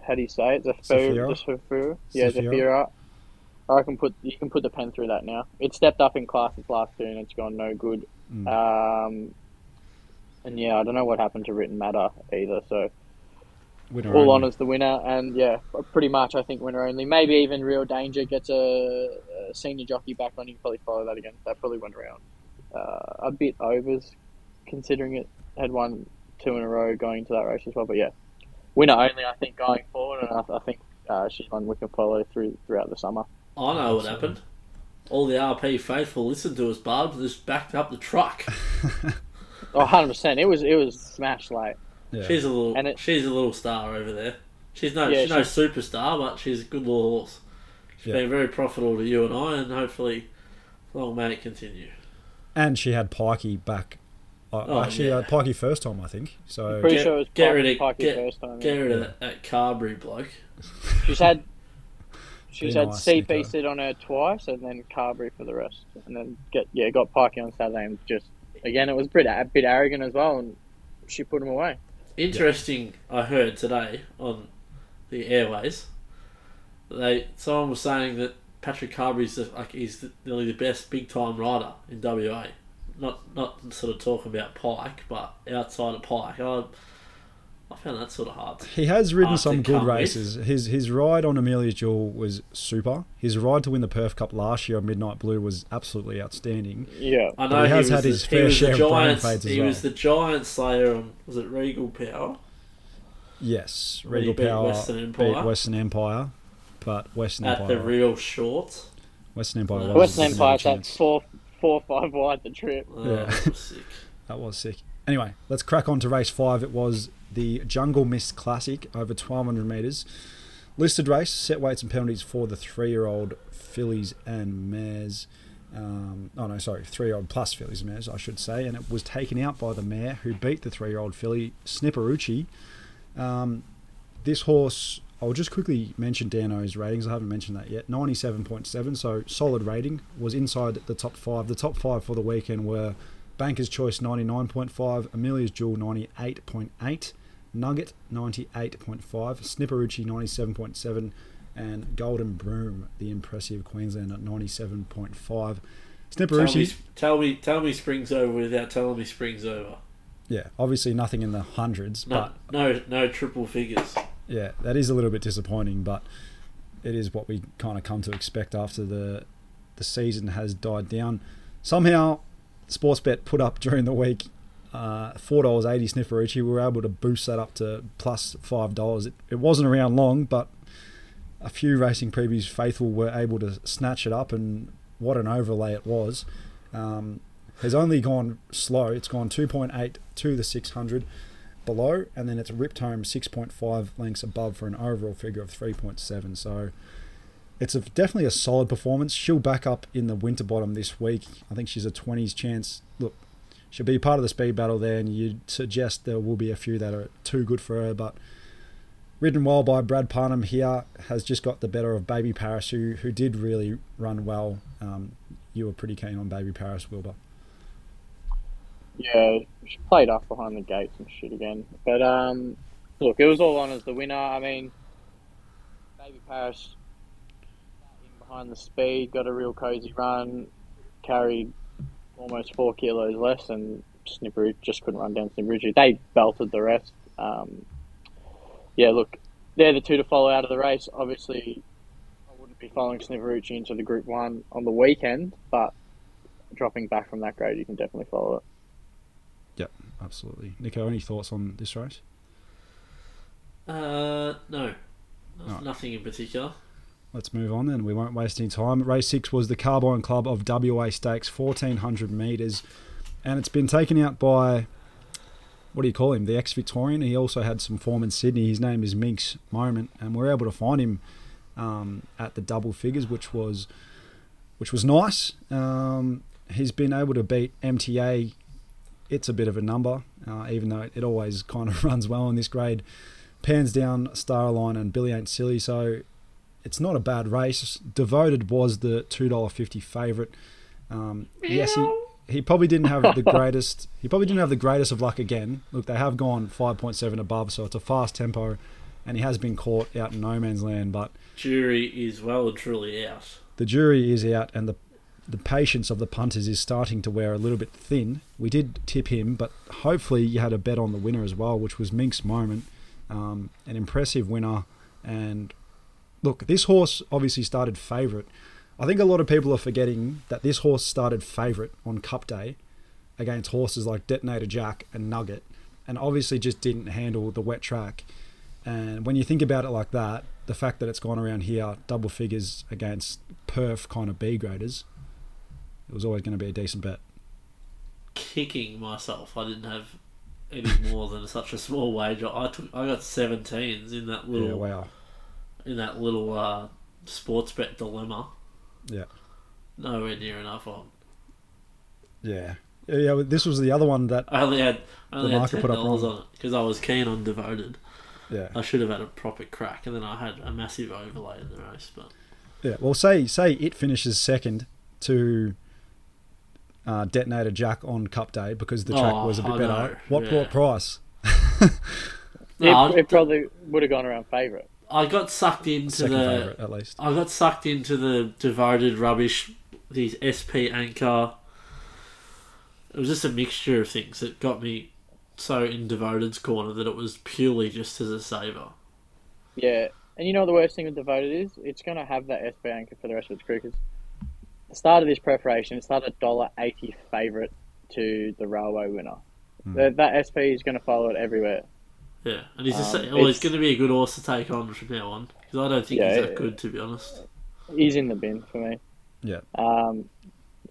S4: how do you say it?
S3: Zafira?
S4: Zafira? Yeah,
S3: Zafira.
S4: I can put you can put the pen through that now. It stepped up in class its last two, and it's gone no good.
S3: Mm.
S4: Um, and yeah, I don't know what happened to Written Matter either. So
S3: Winner
S4: all
S3: only.
S4: honours the winner, and yeah, pretty much I think winner only. Maybe even Real Danger gets a, a senior jockey back on. You can probably follow that again. That probably went around uh, a bit overs, considering it had won two in a row going to that race as well. But yeah, winner only. I think going forward, and I, I think uh, she's one we can follow through throughout the summer.
S5: I know what happened. All the RP faithful listened to us, Barbs, and just backed up the truck.
S4: Oh, 100 percent. It was it was smashed late.
S3: Yeah.
S5: She's a little,
S4: And it-
S5: she's a little star over there. She's no,
S4: Yeah,
S5: she's no superstar, but she's a good little horse. She's
S3: Yeah.
S5: been very profitable to you and I, and hopefully, long may it continue.
S3: and she had Pikey back. Uh,
S5: Oh,
S3: actually,
S5: yeah.
S3: uh, Pikey first time, I think. So
S4: Pretty
S5: Get-
S4: sure it was
S5: get
S4: Pikey-
S5: rid of-
S4: Pikey
S5: get-
S4: first time.
S5: Get
S4: yeah.
S5: rid of that, that Carberry bloke.
S4: She's had she's
S3: Be
S4: had
S3: nice,
S4: CP sit on her twice, and then Carberry for the rest, and then get yeah got Pikey on Saturday, and just again it was a bit arrogant as well, and she put him away.
S5: Interesting, I heard today on the airways. They someone was saying that Patrick Carberry's the, like he's the, nearly the best big time rider in WA. Not not sort of talking about Pike, but outside of Pike. I I found that sort of hard.
S3: He has ridden some good
S5: come with.
S3: races. His his ride on Amelia's Jewel was super. His ride to win the Perth Cup last year on Midnight Blue was absolutely outstanding.
S4: Yeah,
S5: I
S3: But
S5: know
S3: he has
S5: was
S3: had
S5: the,
S3: his fair share of brain
S5: Giants.
S3: fades as
S5: He
S3: well.
S5: was the Giant Slayer on was it Regal Power?
S3: Yes, Regal
S5: beat
S3: Power
S5: Western Empire.
S3: beat Western Empire, but Western
S5: At
S3: Empire at
S5: the real short.
S3: Western Empire was
S4: Western
S3: Empire
S4: Empire's
S3: chance.
S4: that four four or five wide the trip.
S5: Oh,
S3: Yeah.
S5: that was sick.
S3: That was sick. Anyway, let's crack on to race five. It was the Jungle Mist Classic over 1200 metres. Listed race, set weights and penalties for the three year old fillies and mares. Um, oh no, sorry, three year old plus fillies and mares, I should say. And it was taken out by the mare who beat the three year old filly, Snipperucci. Um, this horse, I'll just quickly mention Dano's ratings. I haven't mentioned that yet. 97.7, so solid rating. Was inside the top five. The top five for the weekend were Banker's Choice 99.5, Amelia's Jewel 98.8, Nugget 98.5, Snipperucci 97.7, and Golden Broom, the impressive Queensland at 97.5.
S5: Tell me,
S3: Snipperucci,
S5: tell me, tell me, springs over without telling me springs over.
S3: yeah, obviously nothing in the hundreds,
S5: No,
S3: but
S5: no, no triple figures.
S3: yeah, that is a little bit disappointing, but it is what we kind of come to expect after the the season has died down. Somehow, Sportsbet put up during the week uh, four dollars eighty Snipperucci. We were able to boost that up to plus five dollars. It, it wasn't around long, but a few racing previews faithful were able to snatch it up, and what an overlay it was. Um, has only gone slow. It's gone 2.8 to the 600 below, and then it's ripped home 6.5 lengths above for an overall figure of 3.7. So it's a, definitely a solid performance. She'll back up in the Winterbottom this week. I think she's a 20s chance. Look, she'll be part of the speed battle there, and you'd suggest there will be a few that are too good for her, but. Ridden well by Brad Parnham here has just got the better of Baby Paris, who, who did really run well. Um, you were pretty keen on Baby Paris, Wilbur.
S4: Yeah, she played off behind the gates and shit again. But um, look, it was all on as the winner. I mean, Baby Paris behind the speed, got a real cozy run, carried almost four kilos less, and Snipper just couldn't run down Snipper. They belted the rest. Um, yeah, look, they're the two to follow out of the race. Obviously, I wouldn't be following Snipperucci into the Group One on the weekend, but dropping back from that grade, you can definitely follow it.
S3: Yep, absolutely. Nico, any thoughts on this race?
S5: Uh, no,
S3: Alright.
S5: nothing in particular.
S3: Let's move on then. We won't waste any time. Race six was the Carbine Club of WA Stakes, 1400 metres. And it's been taken out by, what do you call him? The ex Victorian. He also had some form in Sydney. His name is Minx Moment. And we're able to find him um, at the double figures, which was which was nice. Um, he's been able to beat MTA. It's a bit of a number, uh, even though it always kind of runs well in this grade. Pans down Starline and Billy Ain't Silly. So it's not a bad race. Devoted was the two dollar fifty favourite. Um, yes, he he probably didn't have the greatest. He probably didn't have the greatest of luck again. Look, they have gone five point seven above, so it's a fast tempo, and he has been caught out in no man's land. But
S5: Jury is well and truly out.
S3: the jury is out, and the the patience of the punters is starting to wear a little bit thin. We did tip him, but hopefully you had a bet on the winner as well, which was Mink's Moment, um, an impressive winner. And look, this horse obviously started favourite. I think a lot of people are forgetting that this horse started favourite on Cup Day against horses like Detonator Jack and Nugget, and obviously just didn't handle the wet track. And when you think about it like that, the fact that it's gone around here double figures against perf kind of B graders, it was always going to be a decent bet.
S5: Kicking myself, I didn't have any more than such a small wager. I took, I got 17s in that little,
S3: Yeah, wow.
S5: In that little uh, sports bet dilemma.
S3: Yeah.
S5: Nowhere near enough on.
S3: Yeah. Yeah, yeah, this was the other one that
S5: I only had, I only
S3: The
S5: had
S3: market
S5: ten
S3: put up
S5: dollars
S3: wrong.
S5: on it because I was keen on devoted.
S3: yeah.
S5: I should have had a proper crack, and then I had a massive overlay in the race. But
S3: Yeah. Well, say say it finishes second to uh, Detonator Jack on Cup Day because the track
S5: Oh,
S3: was a bit
S5: I
S3: better.
S5: know,
S3: What
S5: yeah.
S3: brought price?
S5: No,
S4: it, it probably would have gone around favourite.
S5: I got sucked into
S3: Second
S5: the
S3: favourite, at least.
S5: I got sucked into the devoted rubbish, these SP anchor. It was just a mixture of things that got me so in devoted's corner that it was purely just as a saver.
S4: Yeah, and you know what the worst thing with Devoted is? It's going to have that SP anchor for the rest of its crew because the start of this preparation, it's not a dollar eighty favourite to the railway winner. Hmm. That, that SP is going to follow it everywhere.
S5: Yeah, and he's just
S4: Um,
S5: oh, he's going to be a good horse to take on from now on because I don't think
S4: Yeah,
S5: he's that good to be honest.
S4: He's in the bin for me.
S3: Yeah.
S4: Um,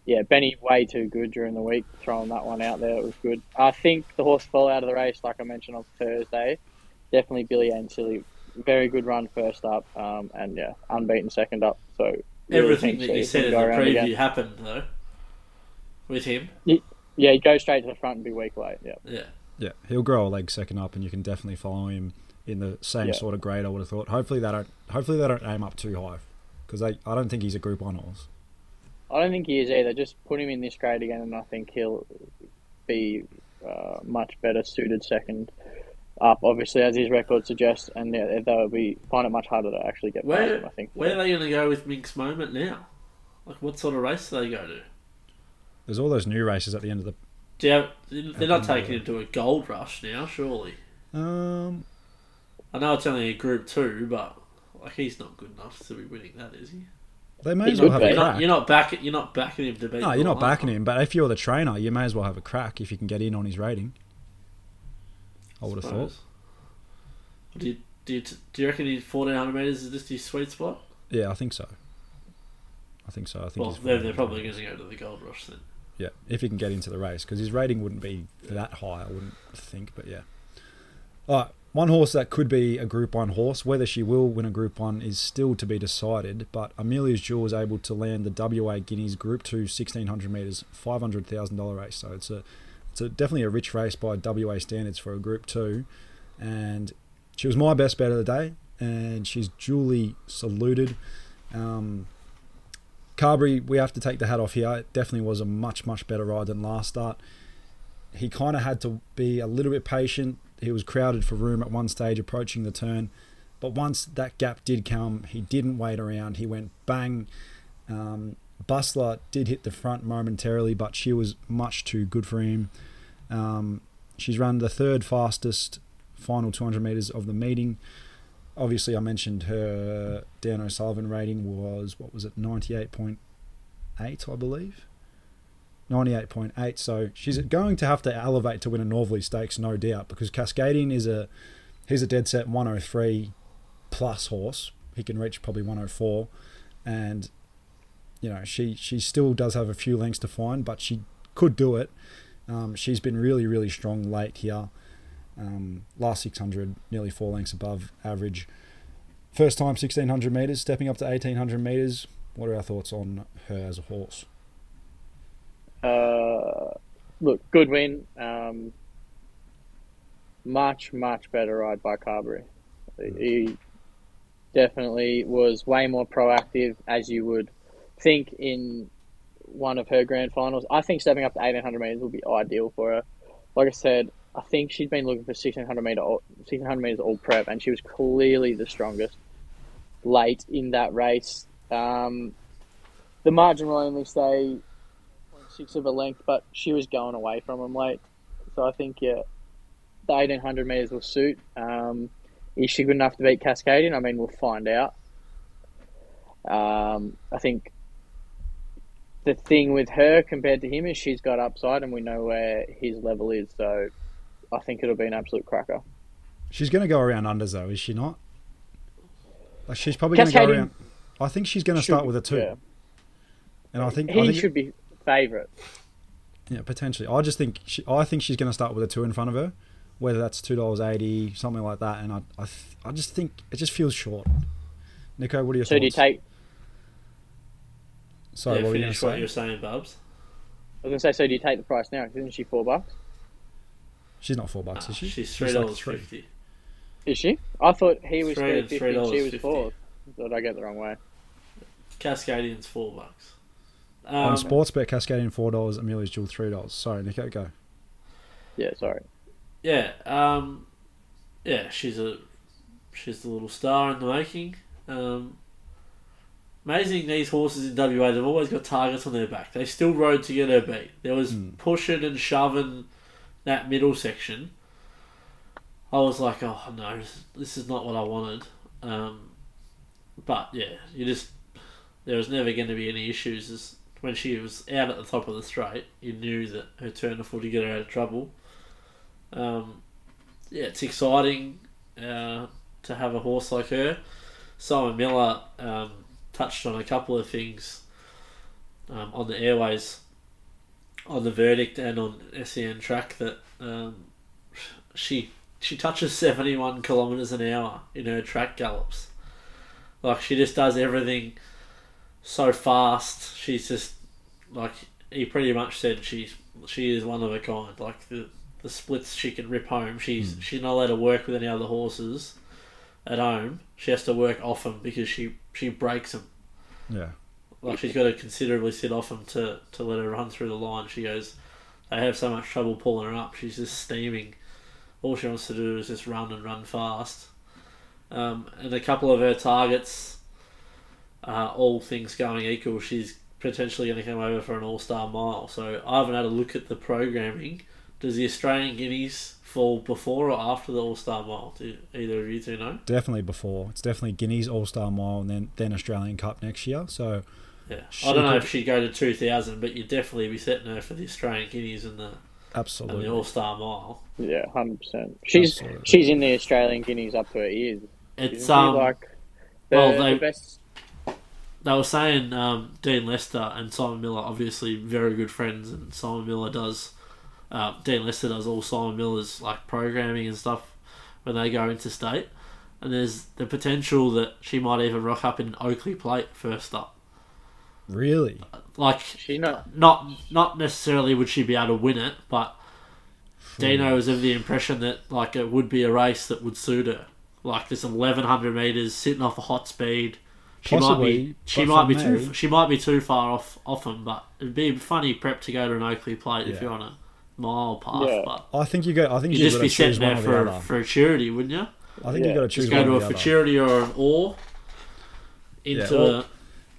S4: yeah, Benny way too good during the week, throwing that one out there. It was good. I think the horse fell out of the race, like I mentioned on Thursday. Definitely Billy Ain't Silly, very good run first up, um, and yeah, unbeaten second up. So really
S5: Everything that you
S4: he
S5: said in the preview
S4: again.
S5: happened though. With him,
S4: Yeah, he'd go straight to the front and be weak late. Yeah,
S5: yeah.
S3: Yeah, he'll grow a leg second up, and you can definitely follow him in the same
S4: Yeah.
S3: sort of grade. I would have thought. Hopefully they don't. Hopefully they don't aim up too high, because I I don't think he's a Group One horse.
S4: I don't think he is either. Just put him in this grade again, and I think he'll be uh, much better suited second up. Obviously, as his record suggests, and yeah, they'll be find it much harder to actually get past
S5: Where
S4: him. I think.
S5: where are they going to go with Mink's moment now? Like, what sort of race do they go to?
S3: There's all those new races at the end of
S5: Do you have, they're not taking him to a gold rush now, surely.
S3: Um,
S5: I know it's only a Group Two, but like he's not good enough to be winning that, is he?
S3: they may
S4: He
S3: as well have
S4: be.
S3: a
S5: You're
S3: crack.
S5: not, you're not back. You're not backing him to beat.
S3: no, you're not backing him. But if you're the trainer, you may as well have a crack if you can get in on his rating. I would have thought.
S5: Do you, do you, do you reckon his 1400 metres is just his sweet spot?
S3: Yeah, I think so. I think so. I think
S5: Well,
S3: he's
S5: then they're probably going to go to the gold rush then.
S3: Yeah, if he can get into the race, because his rating wouldn't be that high, I wouldn't think. But yeah. All right, one horse that could be a Group One horse. Whether she will win a Group One is still to be decided. But Amelia's Jewel was able to land the WA Guineas Group Two 1600 meters, five hundred thousand dollar race. So it's a it's a, definitely a rich race by WA standards for a Group Two, and she was my best bet of the day, and she's duly saluted. Um, Carberry, we have to take the hat off here. It definitely was a much, much better ride than last start. He kind of had to be a little bit patient. He was crowded for room at one stage approaching the turn. But once that gap did come, he didn't wait around. He went bang. Um, Bustler did hit the front momentarily, but she was much too good for him. Um, she's run the third fastest final 200 metres of the meeting obviously I mentioned her Dan O'Sullivan rating was what was it 98.8 I believe? 98.8 so she's going to have to elevate to win a Northerly Stakes no doubt because Cascadian is a he's a dead set 103 plus horse. He can reach probably 104 and you know she she still does have a few lengths to find but she could do it. Um, she's been really really strong late here um, last 600, nearly four lengths above average. First time 1600 metres, stepping up to 1800 metres. What are our thoughts on her as a horse?
S4: Uh, look, good win. Um, much, much better ride by Carberry. He definitely was way more proactive, as you would think in one of her grand finals. I think stepping up to 1800 metres would be ideal for her. Like I said, I think she's been looking for 1600 metre, 1600 metres all prep, and she was clearly the strongest late in that race. Um, the margin will only stay six of a length, but she was going away from him late. So I think yeah, the eighteen hundred meters will suit. Um, is she good enough to beat Cascadian? I mean, we'll find out. Um, I think the thing with her compared to him is she's got upside, and we know where his level is. So I think it'll be an absolute cracker.
S3: She's going to go around unders though, is she not? Like she's probably going to go around. I think she's going to start with a two,
S4: yeah.
S3: and I think I
S4: He
S3: think
S4: should be favourite.
S3: yeah potentially. I just think she, I think she's going to start with a two in front of her, whether that's two dollars eighty something like that, and I I, th- I just think it just feels short. Nico, what are your
S4: So
S3: thoughts?
S4: do you take?
S3: Sorry,
S5: yeah,
S3: what were you going
S5: finish
S3: to
S5: what you were saying, Bubs.
S4: I was gonna say, so do you take the price now? Isn't she four bucks?
S3: She's not four bucks, is she?
S5: she's three dollars
S3: three.
S5: fifty.
S4: Is she? I thought he was
S5: Three-
S4: three fifty and she was
S5: $3.50.
S4: four. Did I get the wrong way?
S5: Cascadian's four bucks.
S3: On
S5: Um,
S3: Sportsbet, Cascadian four dollars, Amelia's Jewel three dollars. Sorry, Nico, go.
S4: Yeah, sorry.
S5: yeah, um, yeah, she's a she's the little star in the making. Um, amazing these horses in WA. They've always got targets on their back. They still rode to get her beat. There was
S3: Mm.
S5: pushing and shoving that middle section. I was like, oh no, this- is not what I wanted. Um, but yeah, you just there was never going to be any issues. As when she was out at the top of the straight, you knew that her turn of foot to get her out of trouble. Um, yeah, it's exciting uh, to have a horse like her. Simon Miller um, touched on a couple of things um, on the airways, on the verdict and on SEN track that um, she she touches seventy one kilometers an hour in her track gallops. Like she just does everything so fast. She's just like he pretty much said she's she is one of a kind. Like the the splits she can rip home. She's she's not allowed to work with any other horses at home. She has to work off them because she she breaks them.
S3: Yeah.
S5: Like she's got to considerably sit off him to, to let her run through the line. She goes, they have so much trouble pulling her up. She's just steaming. All she wants to do is just run and run fast. Um, and a couple of her targets, uh, all things going equal, she's potentially going to come over for an All Star Mile. So I haven't had a look at the programming. Does the Australian Guineas fall before or after the All Star Mile? Do either of you two know?
S3: Definitely before. It's definitely Guineas All Star Mile and then then Australian Cup next year. So
S5: Yeah,
S3: She
S5: I don't know
S3: could-
S5: if she'd go to two thousand, but you'd definitely be setting her for the Australian Guineas and the and
S3: absolutely.
S5: the All Star Mile.
S4: Yeah, hundred percent. She's
S3: Absolutely.
S4: she's in the Australian Guineas up to her ears.
S5: It's
S4: Isn't
S5: um
S4: like the,
S5: well, they-
S4: the best.
S5: they were saying um, Dean Lester and Simon Miller obviously very good friends, and Simon Miller does uh, Dean Lester does all Simon Miller's like programming and stuff when they go interstate, and there's the potential that she might even rock up in Oakleigh Plate first up.
S3: Really?
S5: Like
S4: She not
S5: not not necessarily would she be able to win it, but hmm. Dino was of the impression that like it would be a race that would suit her. Like this eleven hundred meters, sitting off a hot speed. She might be she might
S3: for
S5: be too she might be too far off off him, but it'd be a funny prep to go to an Oakleigh plate if you're on a mile path.
S4: Yeah.
S5: But
S3: I think you go. I think
S5: you'd just be
S3: to choose
S5: sitting there
S3: or the
S5: for
S3: other.
S5: for a charity, wouldn't you?
S3: I think
S4: Yeah.
S3: you got to choose
S5: Just go
S3: one
S5: to a
S3: the other.
S5: futurity or an or into
S3: well,
S5: a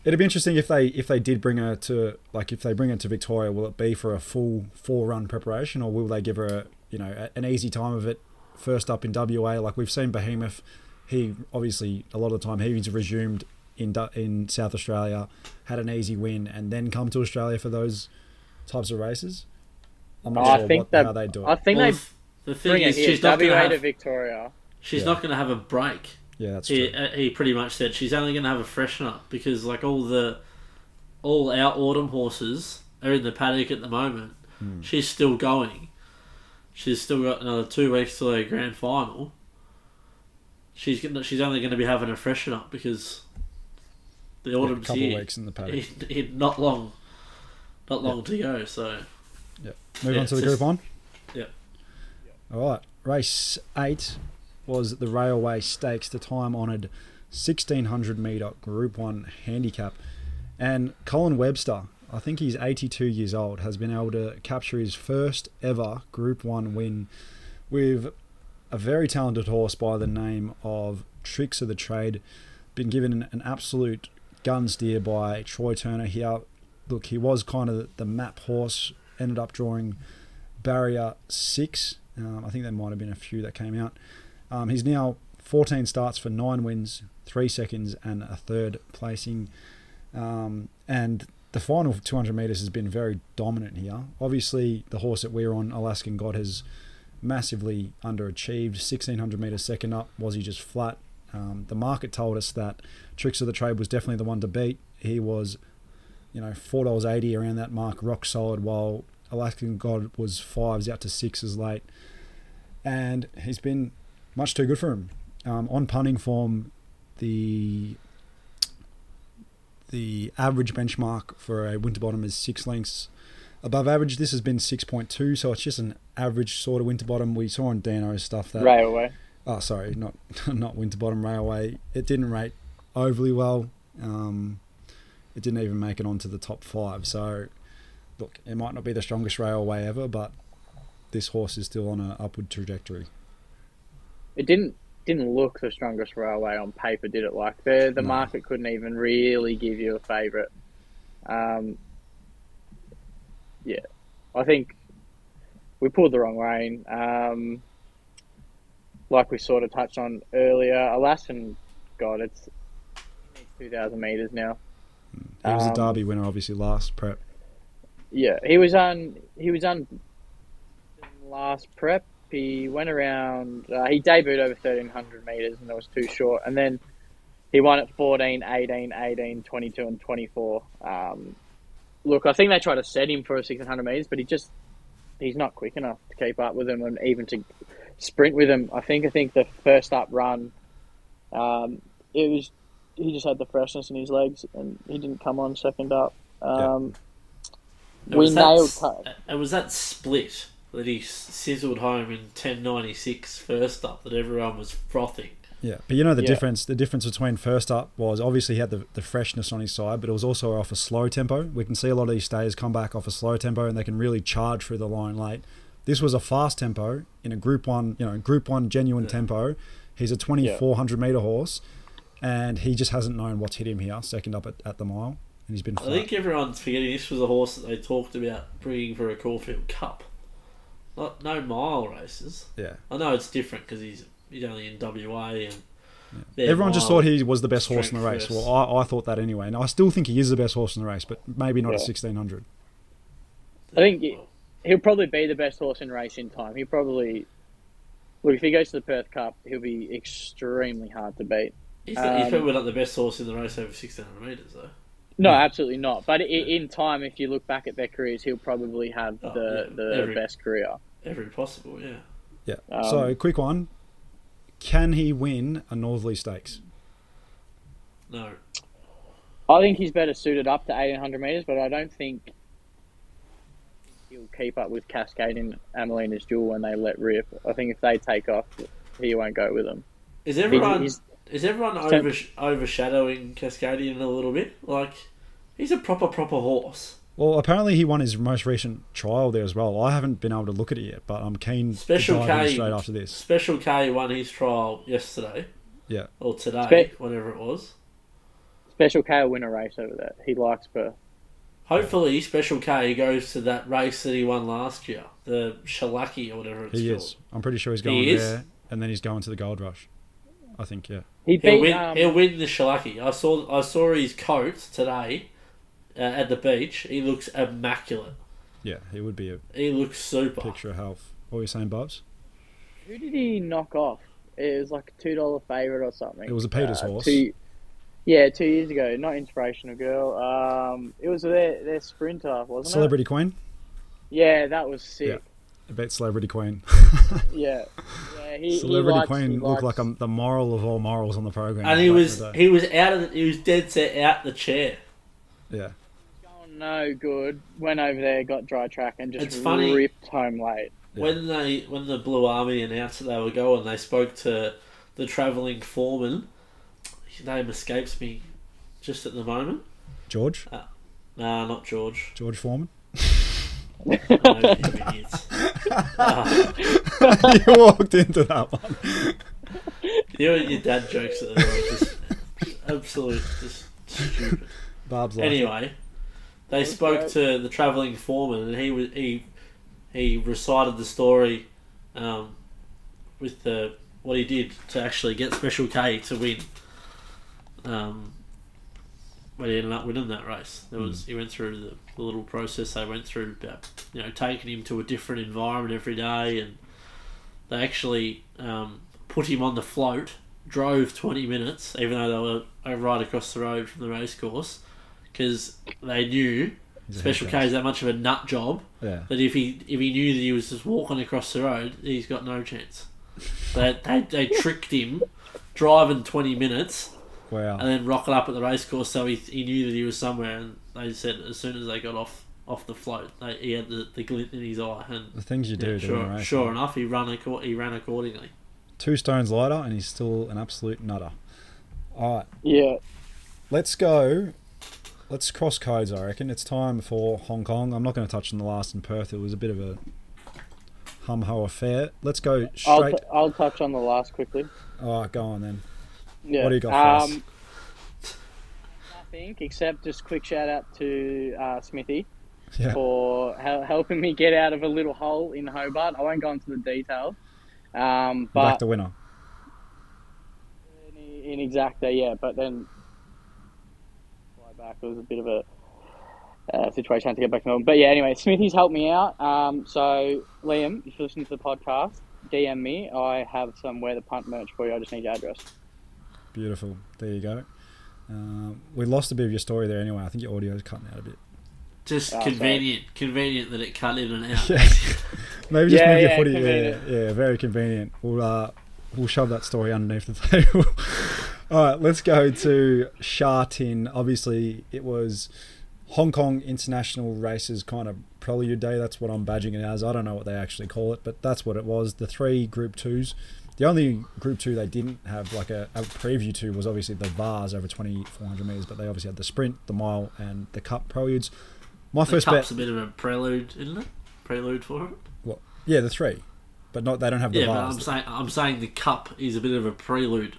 S3: It'd be interesting if they if they did bring her to like if they bring her to Victoria, will it be for a full four run preparation or will they give her a, you know a- an easy time of it first up in WA? Like we've seen Behemoth, he obviously a lot of the time he's resumed in in South Australia, had an easy win and then come to Australia for those types of races. I'm not
S4: I
S3: sure
S4: think
S3: what,
S4: that
S3: how they do it.
S4: I think
S5: well,
S4: they
S5: the thing
S4: bring it
S5: is
S4: here.
S5: she's not
S4: WA
S5: going to
S4: to
S5: have
S4: Victoria.
S5: she's
S3: Yeah.
S5: not going to have a break.
S3: Yeah, that's
S5: He,
S3: true.
S5: uh, he pretty much said she's only going to have a freshener because like all the all our autumn horses are in the paddock at the moment.
S3: Hmm.
S5: She's still going. She's still got another two weeks till her grand final. She's gonna, she's only going to be having a freshen up because the
S3: Yeah, a
S5: autumn's
S3: couple
S5: here.
S3: weeks in the paddock.
S5: It- it- not long, not long to go. So yep.
S3: Move
S5: Yeah,
S3: on to the
S5: it's
S3: Group
S5: just-
S3: One.
S5: yeah.
S3: All right, race eight was the Railway Stakes, the time-honoured 1600 metre Group One handicap, and Colin Webster, I think he's 82 years old, has been able to capture his first ever Group One win with a very talented horse by the name of Tricks of the Trade. Been given an, an absolute gun steer by Troy Turner here. Look, he was kind of the map horse. Ended up drawing barrier six. Um, I think there might have been a few that came out. Um, he's now 14 starts for nine wins, three seconds, and a third placing. Um, and the final 200 metres has been very dominant here. Obviously, the horse that we're on, Alaskan God, has massively underachieved. 1600 metres second up, was he just flat? Um, the market told us that Tricks of the Trade was definitely the one to beat. He was, you know, four dollars eighty around that mark, rock solid. While Alaskan God was fives out to sixes late, and he's been much too good for him. Um, on punting form, the the average benchmark for a Winterbottom is six lengths above average. This has been six point two, so it's just an average sort of Winterbottom. We saw on Dano's stuff that
S4: Railway.
S3: oh sorry not not Winterbottom Railway it didn't rate overly well um, it didn't even make it onto the top five so look it might not be the strongest railway ever but this horse is still on an upward trajectory
S4: It didn't didn't look the strongest railway on paper, did it? Like the the
S3: No.
S4: market couldn't even really give you a favourite. Um, yeah, I think we pulled the wrong rein. Um, like we sort of touched on earlier, Alaskan, God, it's two thousand meters now.
S3: he was
S4: Um,
S3: a derby winner obviously last prep
S4: Yeah, he was on. He was on last prep. He went around. Uh, he debuted over thirteen hundred meters, and it was too short. And then he won at 14, 18, 18, 22, and twenty four. Um, look, I think they tried to set him for a 1600 meters, but he just he's not quick enough to keep up with them and even to sprint with them. I think I think the first up run, um, it was he just had the freshness in his legs and he didn't come on second up. Um,
S5: It
S4: We
S5: was that
S4: nailed.
S5: s-
S4: Cut.
S5: It was that split that he sizzled home in 10.96 first up that everyone was frothing.
S3: Yeah, but you know the
S4: Yeah.
S3: difference. The difference between first up was obviously he had the, the freshness on his side, but it was also off a slow tempo. We can see a lot of these stayers come back off a slow tempo, and they can really charge through the line late. This was a fast tempo in a Group One, you know, Group One genuine tempo. He's a twenty four hundred meter horse, and he just hasn't known what's hit him here. Second up at, at the mile, and he's been
S5: I think everyone's forgetting this was a horse that they talked about bringing for a Caulfield Cup. Not no mile races.
S3: yeah,
S5: I know it's different because he's he's only in WA and their
S3: everyone just thought he was the best horse in the race.
S5: first.
S3: Well, I, I thought that anyway, and I still think he is the best horse in the race, but maybe not at sixteen hundred.
S4: I think he- he'll probably be the best horse in race in time. He probably look if he goes to the Perth Cup, he'll be extremely hard to beat.
S5: He's, the, he's
S4: um,
S5: probably not the best horse in the race over 1600 metres though.
S4: No, absolutely not. But i in time, if you look back at their careers, he'll probably have
S5: Oh,
S4: the,
S5: yeah,
S4: the
S5: every-
S4: best career.
S5: Every possible, yeah.
S3: Yeah.
S4: Um,
S3: so quick one: Can he win a Northerly Stakes?
S5: No.
S4: I think he's better suited up to 1800 metres, but I don't think he'll keep up with Cascade and Amelia's Jewel when they let rip. I think if they take off, he won't go with them.
S5: Is everyone
S4: he's-
S5: is everyone
S4: So-
S5: over, overshadowing Cascadian a little bit? Like, he's a proper proper horse.
S3: Well, apparently he won his most recent trial there as well. I haven't been able to look at it yet, but I'm keen
S5: Special
S3: to dive in
S5: K
S3: straight after this.
S5: Special K won his trial yesterday
S3: Yeah,
S5: or today,
S4: Spe-
S5: whatever it was.
S4: Special K will win a race over there. He likes Perth.
S5: Hopefully, Special K goes to that race that he won last year, the Shalaki or whatever it's
S3: he
S5: called.
S3: is. I'm pretty sure he's going
S5: is?
S3: there, and then he's going to the Gold Rush. I think, yeah.
S4: He
S5: He'll win.
S4: Um,
S5: he'll win the Shalaki. I saw. I saw his coat today uh, at the beach. He looks immaculate.
S3: Yeah, he would be a
S5: He looks super.
S3: picture of health. What were you saying, Bubs?
S4: Who did he knock off? It was like a two dollar favorite or something.
S3: It was a Peters
S4: Uh,
S3: horse.
S4: Two, yeah, two years ago. Not inspirational girl. Um, it was their their sprinter, wasn't it?
S3: Celebrity Queen?
S4: it? Yeah, that was sick.
S3: I bet Celebrity Queen.
S4: Yeah, yeah. He,
S3: Celebrity
S4: he likes,
S3: Queen
S4: he
S3: looked
S4: likes,
S3: like a, the moral of all morals on the program.
S5: And he
S3: back
S5: was
S3: the day.
S5: he was out of the, he was dead set out the chair.
S3: yeah.
S4: Going no good. Went over there, got dry track, and just
S5: It's funny.
S4: ripped home late.
S5: When they when the Blue Army announced that they were going, they spoke to the travelling foreman. His name escapes me just at the moment.
S3: George?
S5: Uh, nah, not George.
S3: George Foreman?
S5: No, you idiots.
S3: You walked into that one.
S5: you and your dad jokes that are just absolute, just stupid.
S3: Barb's like,
S5: Anyway, they spoke to the travelling foreman, and he was he he recited the story um, with the what he did to actually get Special K to win. Um, but he ended up winning that race. There was he went through the, the little process they went through about you know taking him to a different environment every day, and they actually um, put him on the float. Drove twenty minutes, even though they were right across the road from the racecourse, because they knew
S3: he's
S5: Special K is that much of a nut job
S3: Yeah.
S5: that if he if he knew that he was just walking across the road, he's got no chance. They they, they tricked him, driving twenty minutes
S3: Wow.
S5: and then rocking up at the racecourse, so he, he knew that he was somewhere. And they said as soon as they got off off the float, they, he had the, the glint in his eye, and
S3: The things you do
S5: yeah, sure
S3: race.
S5: sure
S3: man.
S5: enough, he ran acco- he ran accordingly.
S3: Two stones lighter, and he's still an absolute nutter. All right.
S4: Yeah,
S3: Let's go. Let's cross codes, I reckon. It's time for Hong Kong. I'm not going to touch on the last in Perth. It was a bit of a hum ho affair. Let's go
S4: I'll,
S3: straight.
S4: t- I'll touch on the last quickly.
S3: All right, go on then.
S4: Yeah.
S3: What do you got for us?
S4: um, Nothing except just quick shout out to uh, Smithy
S3: Yeah.
S4: for hel- helping me get out of a little hole in Hobart. I won't go into the details, um,
S3: Back
S4: but
S3: the winner.
S4: in, in exacta, yeah. But then back. It was a bit of a uh, situation I had to get back to Melbourne. But yeah, anyway, Smithy's helped me out. Um, so Liam, if you listen to the podcast, DM me. I have some wear the punt merch for you. I just need your address.
S3: Beautiful. There you go. Uh, we lost a bit of your story there anyway. I think your audio's cutting out a bit.
S5: Just
S4: Oh,
S5: convenient, convenient that it cut in and out.
S3: Yeah. Maybe just
S4: Yeah,
S3: move your
S4: yeah,
S3: footy. Yeah, yeah, very convenient. We'll uh, we'll shove that story underneath the table. All right, let's go to Sha Tin. Obviously, it was Hong Kong International Races kind of prelude day. That's what I'm badging it as. I don't know what they actually call it, but that's what it was. The three Group Twos. The only Group Two they didn't have like a, a preview to was obviously the Vase over 2,400 meters, but they obviously had the sprint, the mile, and the Cup preludes. My
S5: The
S3: first
S5: cup's
S3: bet,
S5: a bit of a prelude, isn't it? Prelude for it.
S3: what? Yeah, the three, but not they don't have the
S5: Yeah, but. I'm saying I'm saying the cup is a bit of a prelude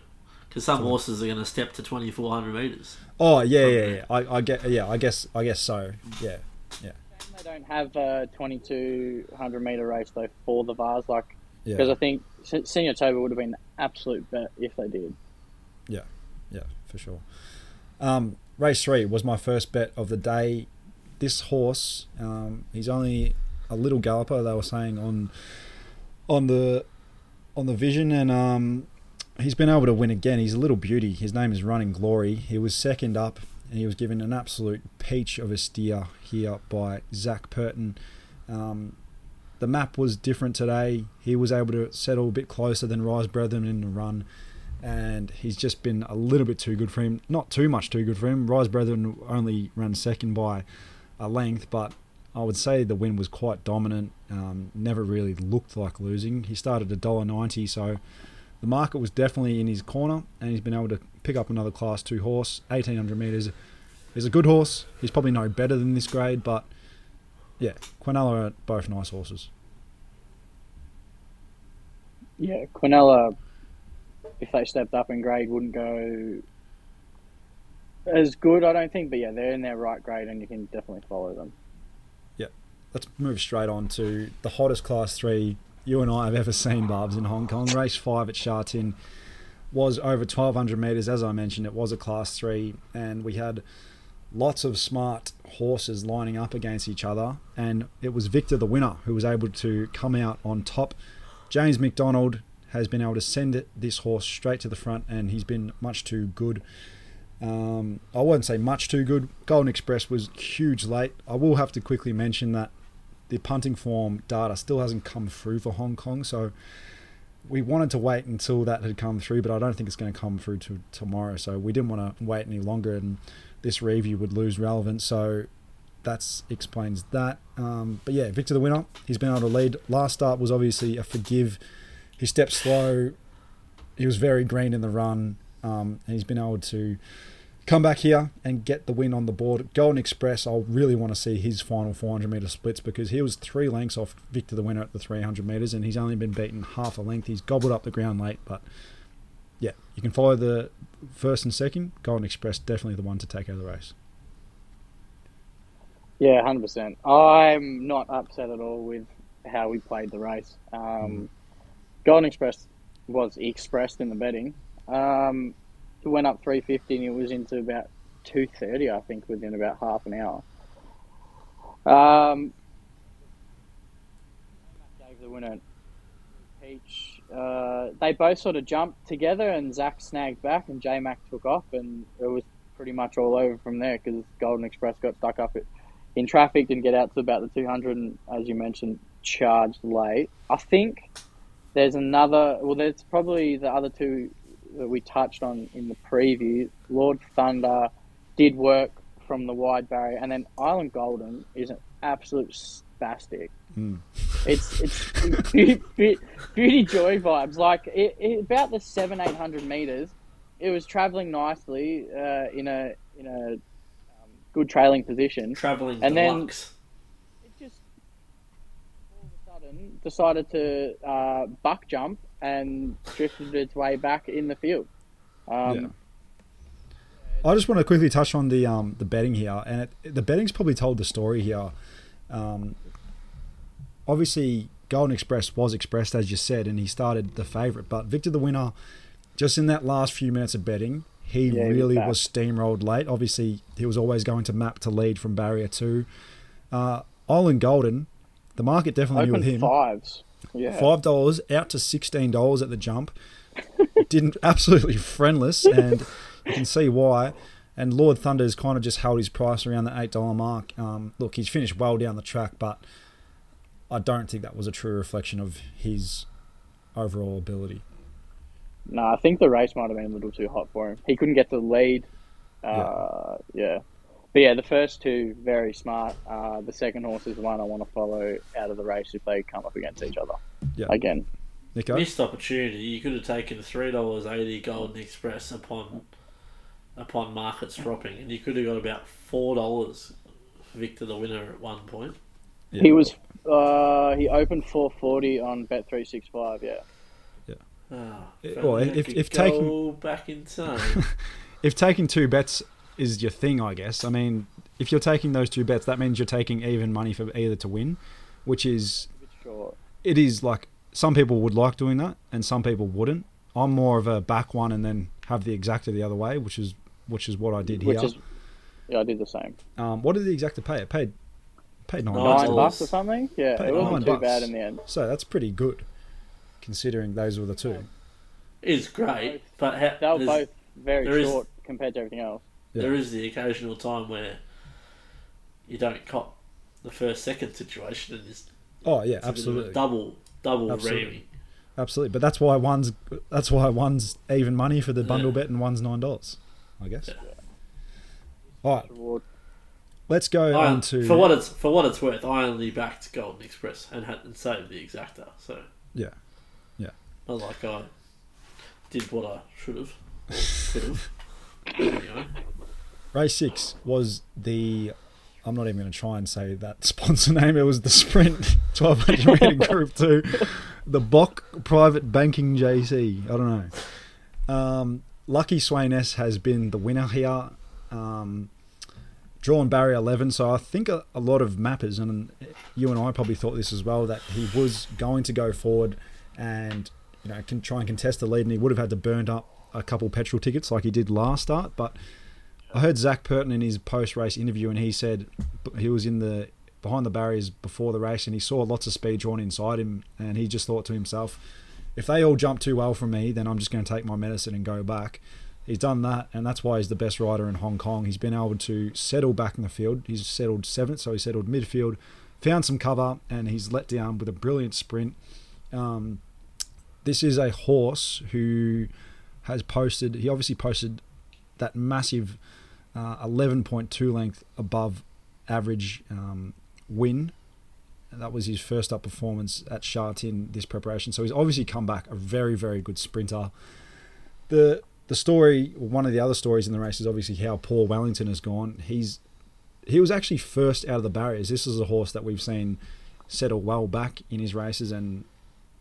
S5: because some horses are going to step to 2400 meters.
S3: Oh yeah, yeah, yeah. I, I get. Yeah, I guess. I guess so. Yeah, yeah,
S4: They don't have a 2200 meter race though for the Vase, like because
S3: yeah,
S4: I think Senor Toba would have been absolute bet if they did.
S3: yeah, yeah, for sure. Um, race three was my first bet of the day. This horse, um, he's only a little galloper. They were saying on on the on the vision, and um, he's been able to win again. He's a little beauty. His name is Running Glory. He was second up, and he was given an absolute peach of a steer here by Zac Purton. Um, the map was different today. He was able to settle a bit closer than Rise Brethren in the run, and he's just been a little bit too good for him. Not too much too good for him. Rise Brethren only ran second by a length, but I would say the win was quite dominant. Um, never really looked like losing. He started a dollar ninety, so the market was definitely in his corner, and he's been able to pick up another Class Two horse. Eighteen hundred meters is a good horse. He's probably no better than this grade, but yeah, Quinella are both nice horses.
S4: Yeah, Quinella, if they stepped up in grade, wouldn't go as good, I don't think. But yeah, they're in their right grade, and you can definitely follow them.
S3: Yeah, let's move straight on to the hottest class three you and I have ever seen, Barbs, in Hong Kong. Race five at Sha Tin was over 1200 metres. As I mentioned, it was a class three, and we had lots of smart horses lining up against each other. And it was Victor, the winner, who was able to come out on top. James McDonald has been able to send this horse straight to the front, and he's been much too good. Um, I wouldn't say much too good. Golden Express was huge late. I will have to quickly mention that the punting form data still hasn't come through for Hong Kong, so we wanted to wait until that had come through, but I don't think it's going to come through to tomorrow. So we didn't want to wait any longer, and this review would lose relevance. So that explains that. Um, but yeah, Victor the winner. He's been able to lead. Last start was obviously a forgive. He stepped slow. He was very green in the run, um, and he's been able to come back here and get the win on the board. Golden Express, I'll really want to see his final 400 metre splits because he was three lengths off Victor the winner at the 300 metres and he's only been beaten half a length. He's gobbled up the ground late, but yeah, you can follow the first and second. Golden Express, definitely the one to take out of the race.
S4: Yeah, hundred percent. I'm not upset at all with how we played the race. Um, Golden Express was expressed in the betting. Um, went up three fifty, and it was into about two thirty, I think, within about half an hour. Um, gave the winner Peach. Uh, they both sort of jumped together, and Zac snagged back, and J Mac took off, and it was pretty much all over from there because Golden Express got stuck up in traffic, didn't get out to about the 200, and as you mentioned, charged late. I think there's another, well, there's probably the other two that we touched on in the preview. Lord Thunder did work from the wide barrier, and then Island Golden is an absolute spastic.
S3: Mm.
S4: It's it's beauty, beauty, beauty joy vibes. Like it, it, about the seven eight hundred meters, it was traveling nicely uh, in a in a um, good trailing position.
S5: Traveling
S4: And then-
S5: deluxe.
S4: It just all of a sudden decided to uh, buck jump and drifted its way back in the field. Um,
S3: Yeah. I just want to quickly touch on the um, the betting here, and it, the betting's probably told the story here. Um, obviously, Golden Express was expressed as you said, and he started the favourite. But Victor the winner, just in that last few minutes of betting, he
S4: Yeah, was
S3: really was steamrolled late. Obviously, he was always going to map to lead from barrier two. Uh, Island Golden, the market definitely knew with him.
S4: fives. Yeah.
S3: Five dollars out to sixteen dollars at the jump. Didn't absolutely friendless, and you can see why. And Lord Thunder's kind of just held his price around the eight dollar mark. Um, look, he's finished well down the track, but I don't think that was a true reflection of his overall ability.
S4: No, I think the race might have been a little too hot for him. He couldn't get the lead. Uh, yeah. But yeah, the first two very smart. Uh, the second horse is the one I want to follow out of the race if they come up against each other
S3: Yeah,
S4: again.
S3: Nico.
S5: Missed opportunity. You could have taken three dollars eighty Golden Express upon upon markets dropping, and you could have got about four dollars Victor the winner at one point.
S3: Yeah.
S4: He was uh, he opened 440 on Bet 365. Yeah.
S5: Oh,
S3: Eh, well,
S5: if,
S3: if-
S5: if,
S3: if taking-
S5: back in time,
S3: if taking two bets is your thing, I guess. I mean, if you're taking those two bets, that means you're taking even money for either to win, which is
S4: A bit short.
S3: it is like some people would like doing that and some people wouldn't. I'm more of a back one and then have the exacta the other way, which is which is what I did
S4: Which
S3: here.
S4: is yeah, I did the same.
S3: um, what did the exacta pay? It paid paid nine.
S5: Nine
S3: bucks.
S4: Bucks or something. Yeah,
S3: Paid
S4: it
S3: nine
S4: wasn't too
S3: bucks.
S4: bad in the end.
S3: So that's pretty good, considering those were the two.
S5: is great, but ha-
S4: They were both very
S5: there is-
S4: short compared to everything else.
S3: Yeah.
S5: there is the occasional time where you don't cop the first second situation, and it's,
S3: Oh yeah,
S5: it's a bit of a
S3: absolutely,
S5: double double
S3: Absolutely.
S5: ramming.
S3: absolutely. But that's why one's that's why one's even money for the bundle
S5: Yeah.
S3: bet and one's nine dollars, I guess.
S5: Yeah.
S3: All right, let's go
S5: I,
S3: on to
S5: for what it's for what it's worth, I only backed Golden Express and had and saved the exacta. So
S3: Yeah. Yeah.
S5: not like I did what I should have, could have. Anyway,
S3: Race six was the. I'm not even going to try and say that sponsor name. It was the Sprint 1200 meter Group Two, the Bock Private Banking JC. I don't know. Um, Lucky Sweynesse has been the winner here. Um, drawn barrier 11, so I think a, a lot of mappers and you and I probably thought this as well that he was going to go forward and you know can try and contest the lead, and he would have had to burn up a couple petrol tickets like he did last start, but. I heard Zac Purton in his post-race interview, and he said he was in the behind the barriers before the race, and he saw lots of speed drawn inside him, and he just thought to himself, "If they all jump too well for me, then I'm just going to take my medicine and go back." He's done that, and that's why he's the best rider in Hong Kong. He's been able to settle back in the field. He's settled seventh, so he settled midfield, found some cover, and he's let down with a brilliant sprint. Um, this is a horse who has posted. He obviously posted that massive uh, 11.2 length above average um, win. That was his first up performance at Sha Tin this preparation. So he's obviously come back a very, very good sprinter. The the story, one of the other stories in the race is obviously how Paul Wellington has gone. He's he was actually first out of the barriers. This is a horse that we've seen settle well back in his races and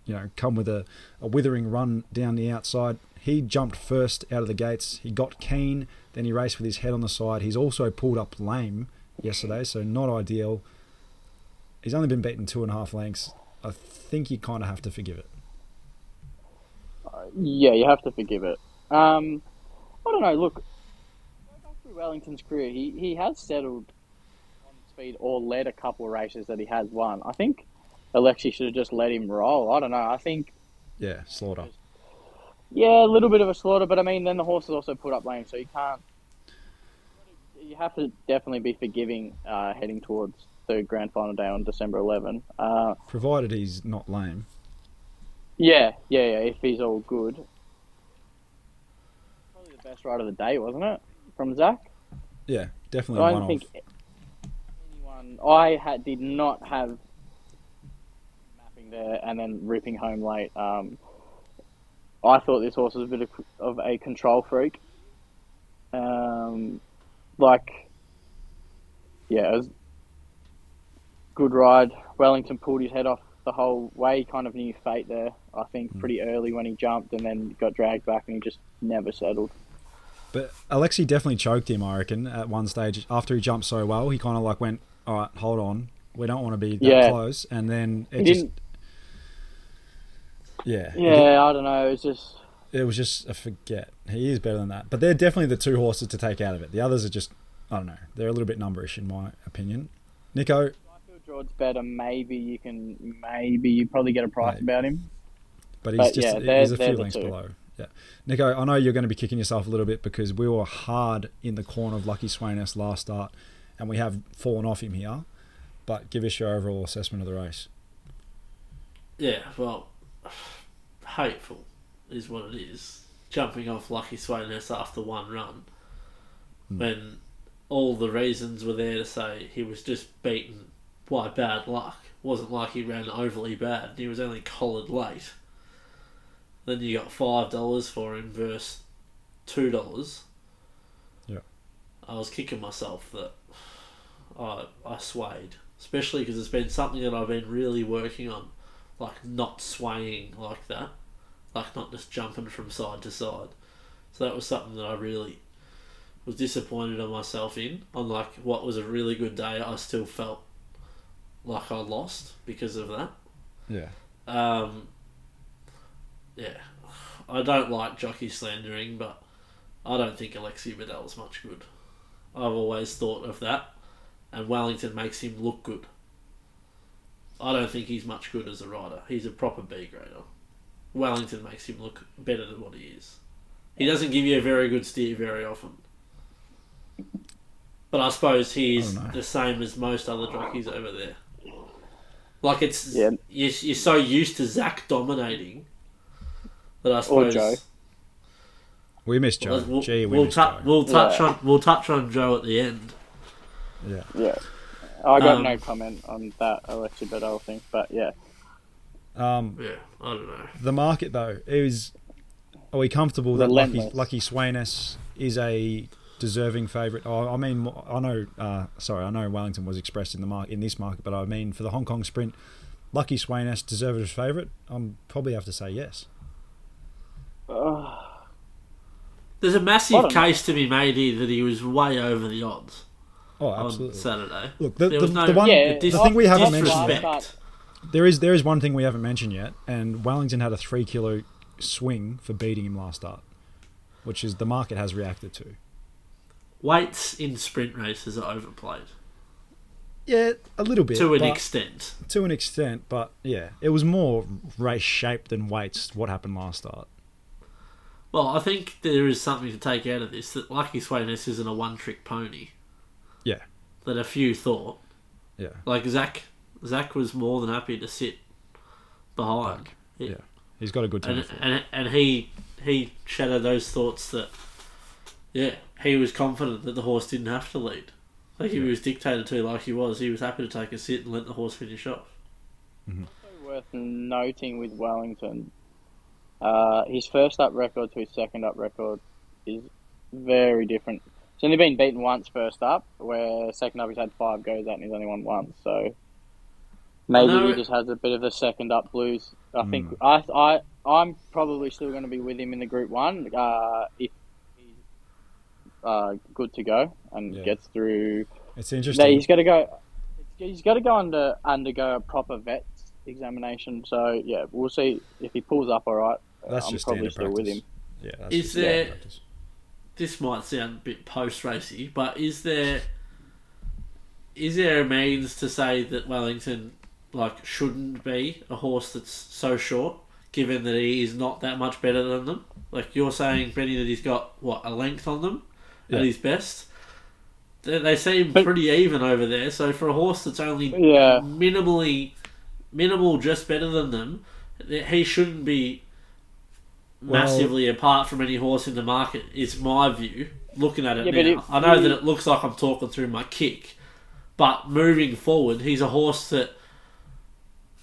S3: you know come with a, a withering run down the outside. He jumped first out of the gates. He got keen. Then he raced with his head on the side. He's also pulled up lame yesterday, so not ideal. He's only been beaten two and a half lengths. I think you kind of have to forgive it.
S4: Yeah, you have to forgive it. Um, I don't know. Look, through Wellington's career. He he has settled on speed or led a couple of races that he has won. I think Alexi should have just let him roll. I don't know. I think
S3: Yeah, slaughter.
S4: Yeah, a little bit of a slaughter, but I mean, then the horse is also put up lame, so you can't. You have to definitely be forgiving uh, heading towards the grand final day on December 11. Uh,
S3: Provided he's not lame.
S4: yeah, yeah, yeah. If he's all good, probably the best ride of the day, wasn't it, from Zach?
S3: Yeah, definitely
S4: I don't think anyone. I had did not have mapping there and then ripping home late. Um, I thought this horse was a bit of, of a control freak. Um, like, yeah, it was good ride. Wellington pulled his head off the whole way. He kind of knew fate there. I think pretty early when he jumped and then got dragged back and he just never settled.
S3: But Alexi definitely choked him, I reckon, at one stage. After he jumped so well, he kind of like went, all right, hold on. We don't want to be that
S4: Yeah.
S3: close. And then it
S4: He
S3: just.
S4: Didn't.
S3: Yeah.
S4: Yeah, I don't know. It's just.
S3: It was just a forget. He is better than that. But they're definitely the two horses to take out of it. The others are just, I don't know. They're a little bit numberish, in my opinion. Nico,
S4: I feel George's better. Maybe you can. Maybe you probably get a price
S3: Maybe.
S4: about him.
S3: but he's
S4: But
S3: just
S4: yeah,
S3: he's a few
S4: the
S3: lengths
S4: two.
S3: below. Nico, I know you're going to be kicking yourself a little bit because we were hard in the corner of Lucky Sweynesse last start, and we have fallen off him here. But give us your overall assessment of the race.
S5: Yeah, well, hateful is what it is. Jumping off Lucky Sweynesse after one run, hmm. when all the reasons were there to say he was just beaten by bad luck. wasn't like he ran overly bad. He was only collared late. Then you got five dollars for him versus two dollars.
S3: Yeah.
S5: I was kicking myself that I I swayed, especially because it's been something that I've been really working on, like not swaying like that, like not just jumping from side to side. So that was something that I really was disappointed on myself in. On like what was a really good day, I still felt like I lost because of that.
S3: Yeah.
S5: Um, yeah, I don't like jockey slandering, but I don't think Alexis Badel's much good. I've always thought of that, and Wellington makes him look good. I don't think he's much good as a rider. He's a proper B grader. Wellington makes him look better than what he is. He doesn't give you a very good steer very often. But I suppose he's
S3: I
S5: the same as most other jockeys over there. Like it's
S4: Yeah.
S5: you're, you're so used to Zac dominating that I suppose
S4: Joe.
S3: We missed Joe.
S5: we'll,
S3: Gee, we
S5: we'll,
S3: missed
S5: tou-
S3: Joe.
S5: we'll touch
S4: Yeah.
S5: on we'll touch on Joe at the end.
S3: Yeah.
S4: Yeah. I got
S5: Um,
S4: no comment on that Alexis Badel thing, but yeah.
S3: Um,
S5: Yeah, I don't know.
S3: the market though is. Are we comfortable that Lucky Lucky Sweynesse is a deserving favourite? Oh, I mean, I know. Uh, sorry, I know Wellington was expressed in the market in this market, but I mean for the Hong Kong Sprint, Lucky Sweynesse deserved as favourite. I'm probably have to say yes.
S4: Ugh.
S5: There's a massive
S4: don't know.
S5: case to be made here that he was way over the odds
S3: Oh,
S5: on
S3: absolutely.
S5: Saturday.
S3: Look, the,
S5: There
S3: the,
S5: no
S3: the one,
S4: Yeah,
S3: the thing we haven't mentioned
S5: disrespect.
S3: there is there is one thing we haven't mentioned yet, and Wellington had a three kilo swing for beating him last start, which is the market has reacted to.
S5: Weights in sprint races are overplayed
S3: Yeah, a little bit
S5: to an extent.
S3: to an extent, but yeah, it was more race shape than weights. What happened last start?
S5: Well, I think there is something to take out of this that Lucky Sweynesse isn't a one trick pony
S3: Yeah,
S5: that a few thought.
S3: yeah,
S5: Like Zac, Zac was more than happy to sit behind.
S3: yeah. He's got a good team.
S5: and and and he he shadowed those thoughts that yeah he was confident that the horse didn't have to lead like if he was dictated to like he was he was happy to take a sit and let the horse finish off
S4: worth noting with Wellington, uh, his first up record to his second up record is very different. He's only been beaten once first up, where second up he's had five goes at and he's only won once. So maybe
S5: No.
S4: he just has a bit of the second up blues. I think I I I'm probably still going to be with him in the Group One uh, if he's uh, good to go and
S3: Yeah.
S4: gets through
S3: It's
S4: no,
S3: interesting.
S4: he's got to go. He's got to go under undergo a proper vet examination. So yeah, we'll see if he pulls up all right.
S3: That's
S4: I'm
S3: just
S4: probably still
S3: practice.
S4: with him.
S3: Yeah, that's
S5: Is
S3: just
S5: there-
S3: practice.
S5: This might sound a bit post racy but is there is there a means to say that Wellington like shouldn't be a horse that's so short given that he is not that much better than them? Like you're saying Benny that he's got what a length on them?
S3: Yeah.
S5: at his best? They, they seem
S4: But-
S5: pretty even over there so for a horse that's only
S4: Yeah,
S5: minimally minimal just better than them he shouldn't be
S3: Well-
S5: massively apart from any horse in the market is my view looking at it
S4: Yeah,
S5: now
S4: if
S5: i know
S4: you-
S5: that it looks like i'm talking through my kick but moving forward he's a horse that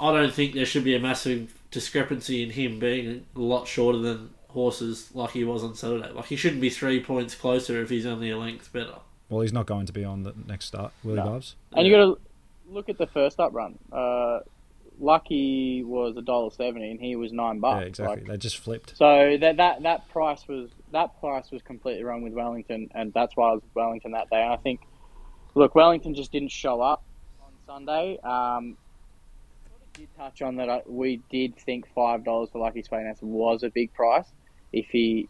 S5: i don't think there should be a massive discrepancy in him being a lot shorter than horses like he was on saturday like he shouldn't be three points closer if he's only a length better
S3: Well, he's not going to be on the next start, will he,
S4: No.
S3: Bubs?
S4: and you got to look at the first up run. Uh, Lucky was a dollar seventy, and he was nine bucks.
S3: Yeah, exactly.
S4: Like,
S3: they just flipped.
S4: so that that that price was that price was completely wrong with Wellington, and that's why I was with Wellington that day. And I think, look, Wellington just didn't show up on Sunday. Um, did touch on that. I, we did think five dollars for Lucky Sweynesse was a big price. If he,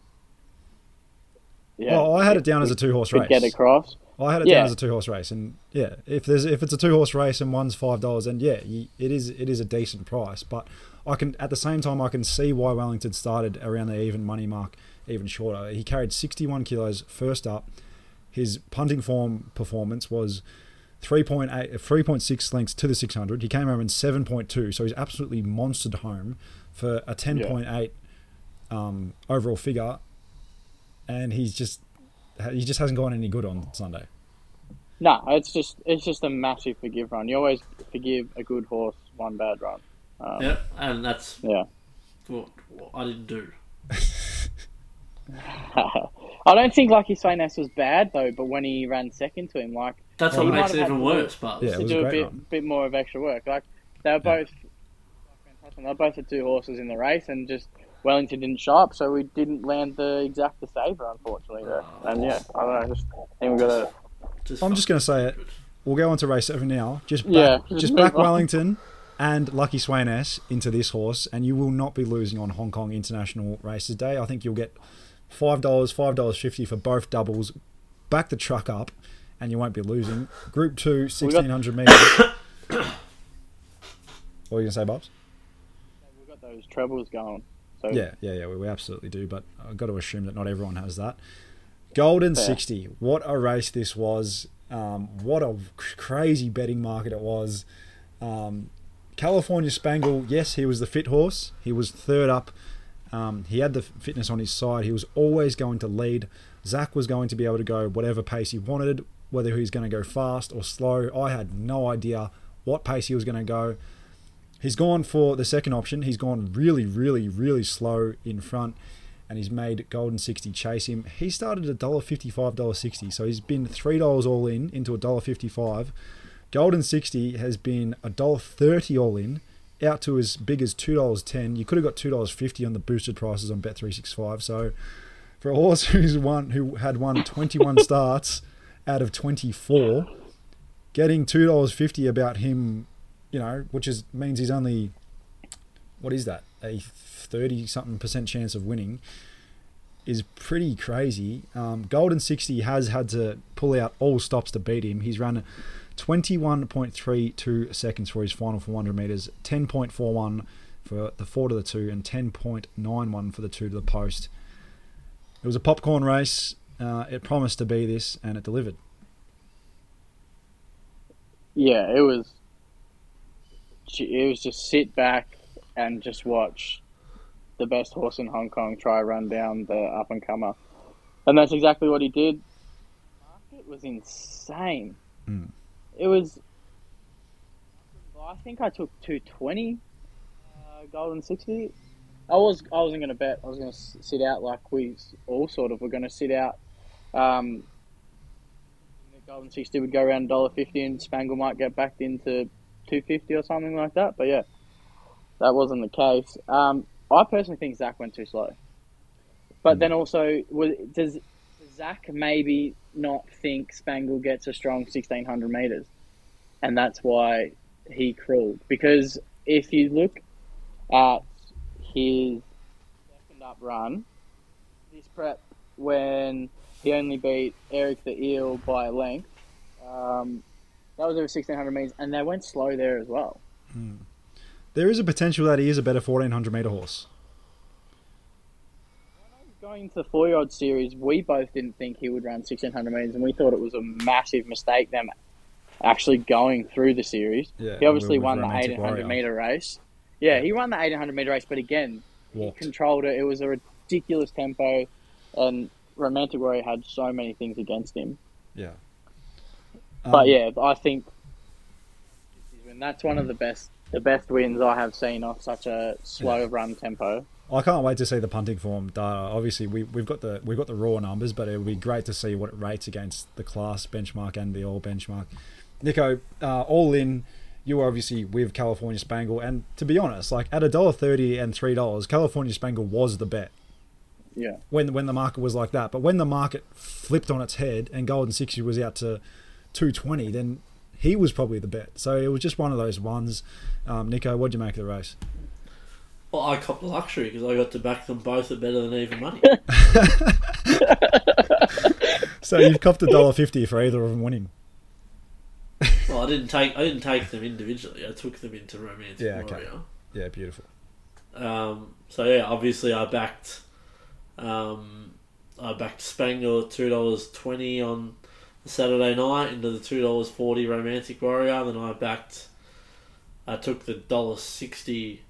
S4: yeah,
S3: well, I had it down as a two horse
S4: could
S3: race.
S4: get across.
S3: I had it
S4: Yeah.
S3: down as a two horse race, and yeah, if there's if it's a two horse race and one's five dollars, then yeah, it is it is a decent price. But I can at the same time I can see why Wellington started around the even money mark, even shorter. He carried sixty one kilos first up. His punting form performance was 3.8, 3.6 lengths to the 600. He came home in 7.2, so he's absolutely monstered home for a 10.8 um, overall figure, and he's just he just hasn't gone any good on Sunday.
S4: No, it's just it's just a massive forgive run. You always forgive a good horse one bad run. Um,
S5: Yep, and that's
S4: yeah.
S5: what, what I didn't do.
S4: I don't think Lucky Sweynesse was bad though, but when he ran second to him, like
S5: That's
S4: He
S5: what
S4: might
S5: makes
S4: have
S5: it even worse. But
S3: Yeah, it
S4: to
S3: was a
S4: do a bit
S3: run.
S4: bit more of extra work. Like they were both fantastic. They were both the two horses in the race, and just Wellington didn't show up, so we didn't land the exact the saver, unfortunately. There. And yeah, I don't know. Just I think we got to.
S5: just
S3: I'm just going to say it. We'll go on to race seven now. Just back,
S4: Yeah,
S3: just,
S4: just
S3: back
S4: on.
S3: Wellington and Lucky Sweynesse into this horse, and you will not be losing on Hong Kong International Races Day. I think you'll get five dollars, five dollars fifty for both doubles. Back the truck up, and you won't be losing. Group two, sixteen hundred meters. what are you gonna say, Bobs?
S4: We've got those trebles going. So
S3: Yeah, yeah, yeah. We, we absolutely do, but I've got to assume that not everyone has that. Golden
S4: Fair.
S3: 60. What a race this was. Um, what a crazy betting market it was. Um, California Spangle, yes, he was the fit horse. He was third up. Um, he had the fitness on his side. He was always going to lead. Zac was going to be able to go whatever pace he wanted, whether he was going to go fast or slow. I had no idea what pace he was going to go. He's gone for the second option. He's gone really, really, really slow in front, and he's made Golden 60 chase him. He started at $1.55, $1.60, so he's been $3 all in into $1.55. Golden 60 has been $1.30 all in, out to as big as $2.10. You could have got $2.50 on the boosted prices on Bet365. So for a horse who's won, who had won 21 starts out of 24, getting $2.50 about him you know, which is means he's only what is that a thirty something percent chance of winning is pretty crazy. Um, Golden sixty has had to pull out all stops to beat him. He's run twenty one point three two seconds for his final four hundred meters, ten point four one for the four to the two, and ten point nine one for the two to the post. It was a popcorn race. Uh, it promised to be this, and it delivered.
S4: yeah, it was. It was just sit back and just watch the best horse in Hong Kong try run down the up and comer, and that's exactly what he did. It was insane.
S3: Mm.
S4: It was. I think I took two twenty, uh, golden sixty. I was I wasn't going to bet. I was going to sit out like we all sort of were going to sit out. Um, the golden sixty would go around dollar fifty, and Spangle might get backed into two fifty or something like that. But yeah, that wasn't the case. Um, I personally think Zac went too slow. But then also, was, does, does Zac maybe not think Spangle gets a strong sixteen hundred meters, and that's why he crawled? Because if you look at his second up run, this prep when he only beat Eric the Eel by length. Um, that was over 1600 meters, and they went slow there as well. Hmm.
S3: There is a potential that he is a better fourteen hundred meter horse.
S4: Going into the four year old series, we both didn't think he would run 1600 meters, and we thought it was a massive mistake them actually going through the series.
S3: Yeah,
S4: he obviously won the
S3: Romantic
S4: 1800 meter race. Yeah, he won the 1800 meter race, but again,
S3: Walked.
S4: he controlled it. It was a ridiculous tempo, and Romantic Warrior had so many things against him.
S3: Yeah.
S4: But
S3: Um,
S4: yeah, I think and that's one of the best the best wins I have seen off such a slow run tempo.
S3: I can't wait to see the punting form data. Obviously, we, we've got the we've got the raw numbers, but it would be great to see what it rates against the class benchmark and the all benchmark. Nico, uh, all in, you were obviously with California Spangle, and to be honest, like at a dollar thirty and three dollars, California Spangle was the bet
S4: Yeah.
S3: when when the market was like that. But when the market flipped on its head and Golden Sixty was out to two twenty, then he was probably the bet. So it was just one of those ones. Um, Nico, what would you make of the race?
S5: Well, I copped the luxury because I got to back them both at better than even money.
S3: So you've copped a dollar fifty for either of them winning.
S5: Well, I didn't take I didn't take them individually. I took them into Romance
S3: Yeah, okay. Yeah, beautiful.
S5: Um, so yeah, obviously I backed um, I backed Spangle at two dollars twenty on Saturday night into the two dollars forty Romantic Warrior. Then I backed I took the dollar sixty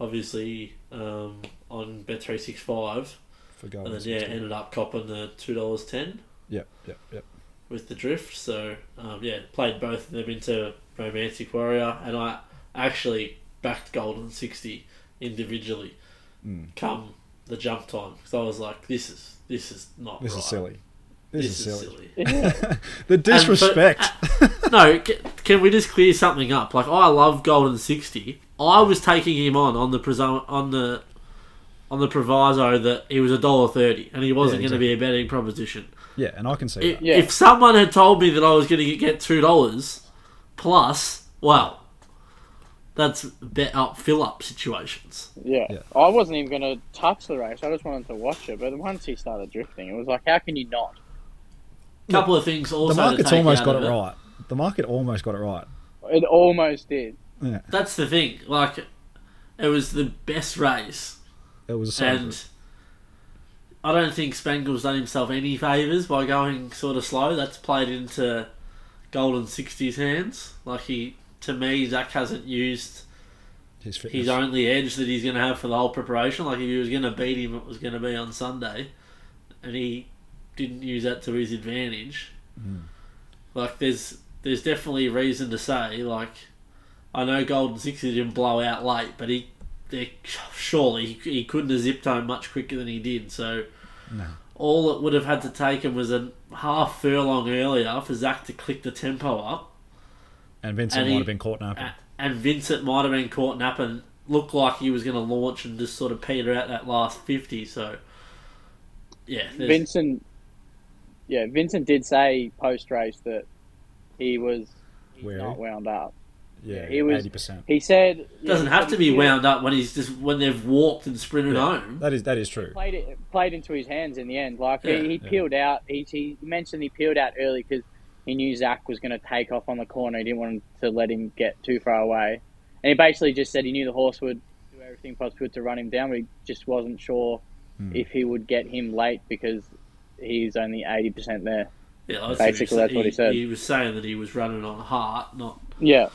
S5: obviously um, on Bet three six five.
S3: For
S5: And then yeah, ended up copping the two dollars ten
S3: Yep, yep, yep.
S5: with the drift. So um, yeah, played both of them into Romantic Warrior, and I actually backed Golden sixty individually.
S3: Mm.
S5: Come the jump time, because I was like, this is this is not.
S3: This
S5: right.
S3: is silly. This,
S5: This,
S3: is silly.
S4: Yeah.
S3: The disrespect.
S5: Uh, no, ca- can we just clear something up? Like I love Golden sixty. I was taking him on on the presum- on the on the proviso that he was a dollar thirty and he wasn't
S3: Yeah,
S5: going to be a betting proposition.
S3: yeah, and I can see
S5: If,
S3: that.
S4: Yeah.
S5: if someone had told me that I was going to get two dollars plus, well, that's bet up fill up situations.
S4: Yeah.
S3: Yeah.
S4: I wasn't even going to touch the race. I just wanted to watch it. But once he started drifting, it was like, how can you not?
S5: Couple of things also.
S3: The
S5: to
S3: market's
S5: take
S3: almost
S5: out
S3: got
S5: of
S3: it right. The market almost got it right.
S4: It almost did.
S3: Yeah,
S5: That's the thing. Like, it was the best race,
S3: it was so
S5: and
S3: good.
S5: I don't think Spangle's done himself any favors by going sort of slow. That's played into Golden 60's hands. Like he, to me, Zac hasn't used
S3: his
S5: his only edge that he's going to have for the whole preparation. Like if he was going to beat him, it was going to be on Sunday, and he didn't use that to his advantage. Hmm. Like there's there's definitely reason to say like I know Golden Sixty didn't blow out late, but he they, surely he, he couldn't have zipped home much quicker than he did. So
S3: No.
S5: all it would have had to take him was a half furlong earlier for Zac to click the tempo up.
S3: and Vincent
S5: and
S3: might
S5: he-
S3: have been caught napping.
S5: And Vincent might have been caught napping. Looked like he was going to launch and just sort of peter out that last fifty. So, yeah, there's-
S4: Vincent, yeah, Vincent did say post race that he was he's
S3: Wary?
S4: not wound up.
S3: yeah,
S4: he was-
S3: eighty percent.
S4: He said yeah,
S5: doesn't
S4: he
S5: have to be
S4: feel-
S5: wound up when he's just when they've walked and sprinted home.
S3: That is that is true.
S4: Played it played into his hands in the end. Like
S5: Yeah,
S4: he, he
S3: yeah.
S4: peeled out. He, he mentioned he peeled out early because he knew Zac was going to take off on the corner. He didn't want to let him get too far away, and he basically just said he knew the horse would do everything possible to run him down, but he just wasn't sure
S3: Hmm.
S4: if he would get him late because he's only eighty percent there.
S5: Yeah, that's
S4: Basically, that's what he said.
S5: He was saying that he was running on heart, not
S4: Yeah,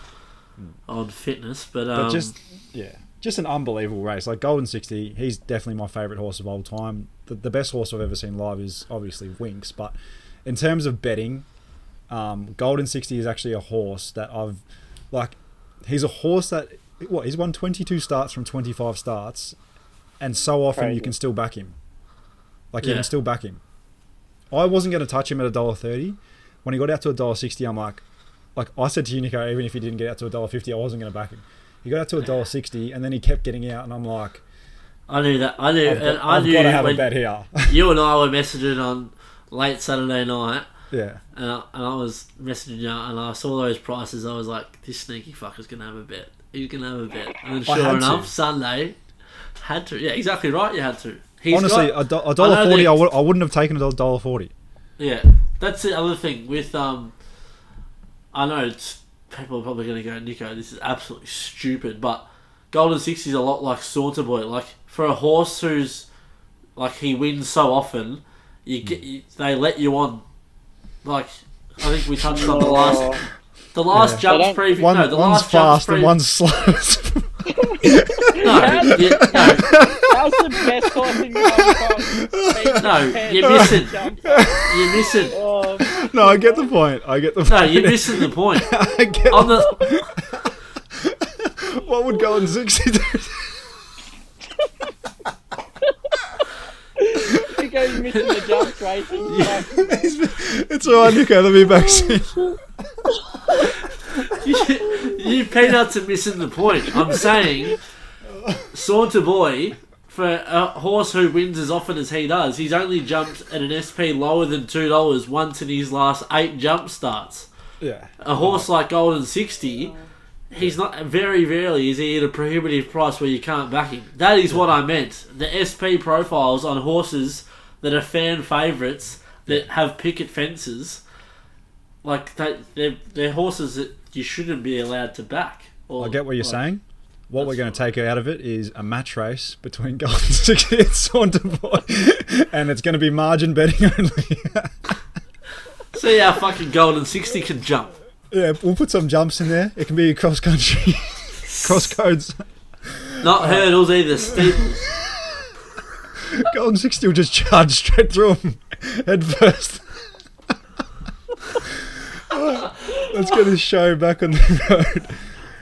S5: on fitness. But, um,
S3: But just yeah, just an unbelievable race. Like Golden Sixty, he's definitely my favourite horse of all time. The, the best horse I've ever seen live is obviously Winks, but in terms of betting, um, Golden Sixty is actually a horse that I've like. He's a horse that what he's won twenty two starts from twenty five starts, and so often you can still back him. Like you can still back him. I wasn't going to touch him at a dollar thirty. When he got out to a dollar sixty, I'm like, like I said to you, Nico, even if he didn't get out to a dollar fifty, I wasn't going to back him. He got out to a dollar sixty, and then he kept getting out, and I'm like,
S5: I knew that. I knew.
S3: I've got,
S5: I
S3: I've
S5: knew
S3: got to have a bet here.
S5: you and I were messaging on late Saturday night.
S3: yeah,
S5: And I, and I was messaging you, and I saw those prices. I was like, "This sneaky fucker's gonna have a bet. He's gonna have a bet." And then sure enough,
S3: to.
S5: Sunday had to. Yeah, exactly right. You had to. He's
S3: honestly,
S5: got-
S3: a, do- a dollar
S5: I
S3: forty,
S5: that-
S3: I, would, I wouldn't have taken a dollar forty.
S5: yeah, that's the other thing with um. I know it's people are probably gonna go, Nico. This is absolutely stupid, but Golden Sixty is a lot like Saunter Boy. Like for a horse who's like he wins so often, you get you, they let you on. Like I think we touched on the last the last
S3: Yeah.
S5: jumps preview.
S3: One,
S5: no, the
S3: one's
S5: last
S3: fast and
S5: preview.
S3: one's slow.
S5: no, you, no,
S4: How's the best horse in Hong Kong?
S5: No, you're missing. You're missing.
S4: Oh,
S3: no, I get the point. I get the
S5: No,
S3: point.
S5: you're missing the point.
S3: I get
S5: On the
S3: what would Golden Sixty do?
S4: he goes missing the jumps racing. Like,
S3: it's alright, Nico. Let me backseat.
S5: you, you peanuts are missing the point. I'm saying, Saunter Boy, for a horse who wins as often as he does, he's only jumped at an SP lower than two dollars once in his last eight jump starts.
S3: Yeah,
S5: A horse like Golden Sixty, he's not very rarely is he at a prohibitive price where you can't back him. That is what I meant. The SP profiles on horses that are fan favourites that have picket fences, like they, they're, they're horses that you shouldn't be allowed to back. Or,
S3: I get what you're
S5: like,
S3: saying. What we're going to take out of it is a match race between Golden Sticky and Saunterboy, and it's going to be margin betting only.
S5: See how fucking Golden 60 can jump.
S3: yeah, we'll put some jumps in there. It can be cross country, cross codes.
S5: Not uh, hurdles either, steeples.
S3: Golden Sixty will just charge straight through him head first. Let's get this show back on the road.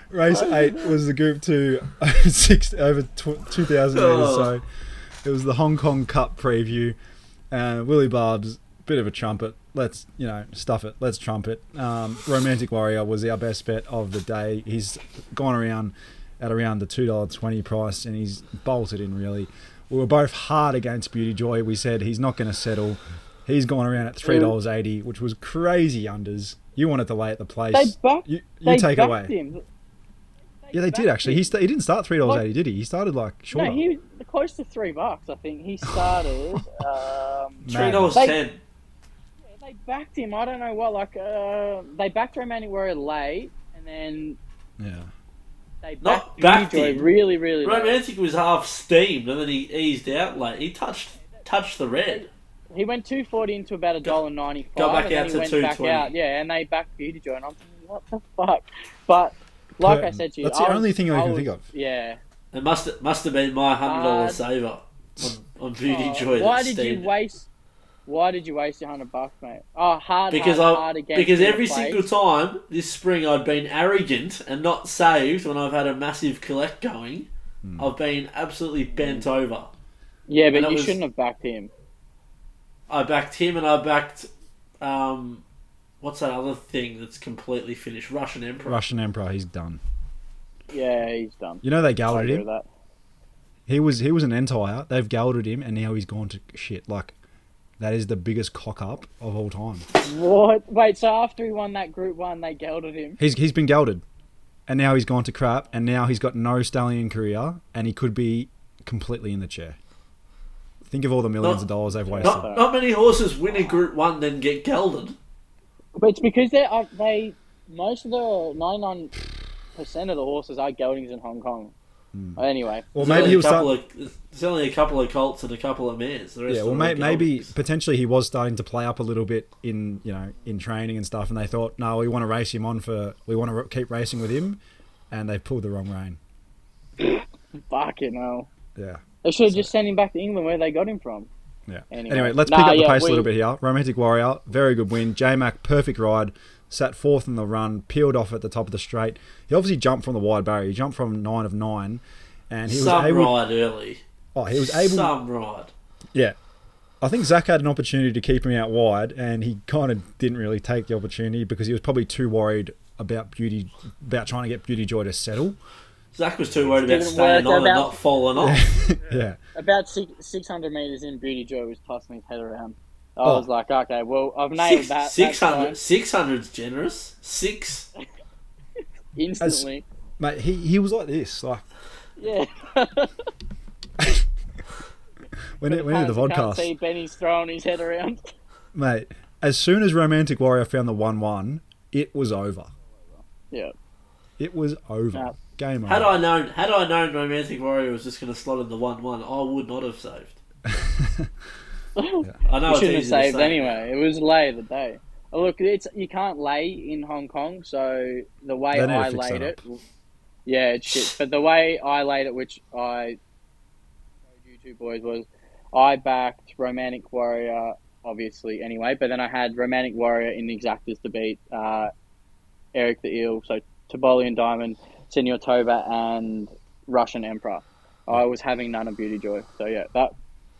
S3: Race eight was the Group Two over six over tw- two thousand meters. So it was the Hong Kong Cup preview. Uh, Willie Barb's bit of a trumpet. Let's you know stuff it. Let's trumpet. Um, Romantic Warrior was our best bet of the day. He's gone around at around the two dollar twenty price, and he's bolted in really. We were both hard against Beauty Joy. We said he's not going to settle. He's gone around at three dollars eighty, which was crazy unders. You wanted to lay at the place.
S4: They backed.
S3: you you
S4: they
S3: take it away.
S4: Him.
S3: Yeah, they did actually. He sta he didn't start three dollars eighty, did he? He started like shorter.
S4: No, he was close to three bucks. I think he started. um,
S5: Three dollars
S4: They-
S5: ten.
S4: they backed him. I don't know what. Like uh, they backed Romantic Warrior late, and then
S3: yeah.
S4: they
S5: Not
S4: backed,
S5: backed
S4: Joy
S5: him.
S4: really, really late.
S5: Romantic was half steamed and then he eased out late. He touched touched the red.
S4: He went two forty into about a dollar ninety five.
S5: Go back
S4: and
S5: out
S4: he
S5: to
S4: went back
S5: 2.20.
S4: out. Yeah, and they backed Beauty Joy, and I'm thinking, what the fuck? But like I said to you,
S3: That's the
S4: was-
S3: only thing I can
S4: was-
S3: think of.
S4: Yeah.
S5: It must must have been my hundred dollar
S4: Uh,
S5: saver on, on Beauty
S4: Oh,
S5: Joy.
S4: why did
S5: steamed
S4: you waste? Why did you waste your hundred bucks, mate? Oh, hard,
S5: Because
S4: hard,
S5: I
S4: hard against
S5: because every
S4: place.
S5: single time this spring I've been arrogant and not saved when I've had a massive collect going.
S3: Hmm.
S5: I've been absolutely bent over.
S4: Yeah, but
S5: it
S4: you
S5: was-
S4: shouldn't have backed him.
S5: I backed him and I backed um, what's that other thing that's completely finished? Russian Emperor.
S3: Russian Emperor, he's done.
S4: Yeah, he's done.
S3: You know they
S4: I
S3: gelded
S4: agree
S3: him.
S4: with that.
S3: He was he was an entire. They've gelded him, and now he's gone to shit. Like that is the biggest cock up of all time.
S4: What? Wait, so after he won that Group One, they gelded him.
S3: He's he's been gelded, and now he's gone to crap, and now he's got no stallion career, and he could be completely in the chair. Think of all the millions
S5: Not-
S3: of dollars they've wasted.
S5: Not, not many horses win a Group One then get gelded.
S4: But it's because they are they most of the ninety nine percent of the horses are geldings in Hong Kong. Hmm. Anyway,
S3: Well,
S5: There's
S3: maybe he was
S5: couple
S3: start,
S5: of, there's only a couple of colts and a couple of mares. The
S3: yeah. Well, may, maybe potentially he was starting to play up a little bit in you know in training and stuff, and they thought, no, we want to race him on for we want to keep racing with him, and they pulled the wrong rein.
S4: Fuck fucking hell.
S3: Yeah.
S4: They should have just sent him back to England where they got him from.
S3: Yeah.
S4: Anyway.
S3: Anyway, let's
S4: Nah,
S3: pick up the
S4: yeah,
S3: pace
S4: we-
S3: a little bit here. Romantic Warrior, very good win. J Mac, perfect ride. Sat fourth in the run, peeled off at the top of the straight. He obviously jumped from the wide barrier. He jumped from nine of nine, and he was
S5: some
S3: able.
S5: ride early.
S3: Oh, he was able.
S5: Some ride.
S3: Yeah. I think Zac had an opportunity to keep him out wide, and he kind of didn't really take the opportunity because he was probably too worried about Beauty, about trying to get Beauty Joy to settle.
S5: Zac was too worried about staying
S4: work
S5: on and not falling off.
S3: yeah.
S4: About six, 600 metres in, Beauty Joe was tossing his head around. I
S3: Oh.
S4: was like, okay, well, I've nailed
S5: Six,
S4: that.
S5: 600,
S4: That's
S5: 600's generous. Six.
S4: fine. Instantly.
S3: Mate, he, he was like this. Like,
S4: Yeah.
S3: when, it, when he the
S4: Apparently Can't
S3: vodcast.
S4: see Benny's throwing his head around.
S3: Mate, as soon as Romantic Warrior found the 1 1, it was over.
S4: Yeah.
S3: It was over.
S4: Yeah.
S3: Game over.
S5: Had I known, had I known Romantic Warrior was just going to slot in the one-one, I would not have saved. I know
S4: You
S5: it's
S4: shouldn't have
S5: easy to
S4: saved
S5: say.
S4: anyway. It was lay of the day. Oh, Look, it's you can't lay in Hong Kong, so the way
S3: They need to
S4: I laid it, yeah, it's shit. But the way I laid it, which I showed you two boys, was I backed Romantic Warrior, obviously, anyway. But then I had Romantic Warrior in the exactas to beat uh, Eric the Eel, so Tourbillon Diamond, Senor Toba, and Russian Emperor. I was having none of Beauty Joy, so yeah, that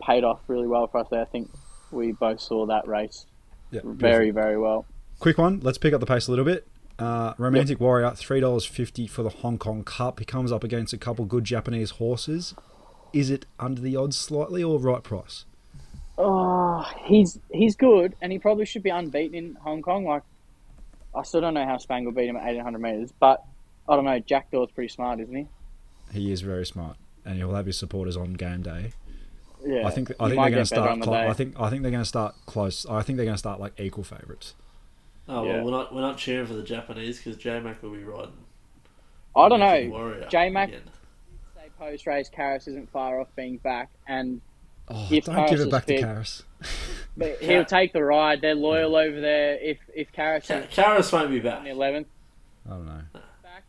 S4: paid off really well for us there. I think we both saw that race
S3: Yeah,
S4: very, very well.
S3: Quick one. Let's pick up the pace a little bit. Uh, Romantic Warrior, three dollars fifty for the Hong Kong Cup. He comes up against a couple good Japanese horses. Is it under the odds slightly or right price?
S4: Oh, he's he's good, and he probably should be unbeaten in Hong Kong. Like, I still don't know how Spangle beat him at eighteen hundred meters, but I don't know. Jack d'Or's pretty smart, isn't he?
S3: He is very smart, and he'll have his supporters on game day.
S4: Yeah,
S3: I think I think they're going to start.
S4: on the
S3: Clo-
S4: day.
S3: I think I think they're going to start close. I think they're going to start like equal favourites.
S5: Oh
S4: Yeah.
S5: well, we're not we're not cheering for the Japanese because J Mac will be riding.
S4: I don't know.
S5: Warrior
S4: J-Mac- Say post race, Karis isn't far off being back, and
S3: Oh,
S4: If
S3: don't
S4: Harris
S3: give it back
S4: fit-
S3: to Karis.
S4: but he'll take the ride. They're loyal over there. If if Karis
S5: Ka- Karis won't be
S4: on
S5: back.
S4: the eleventh
S3: I don't know.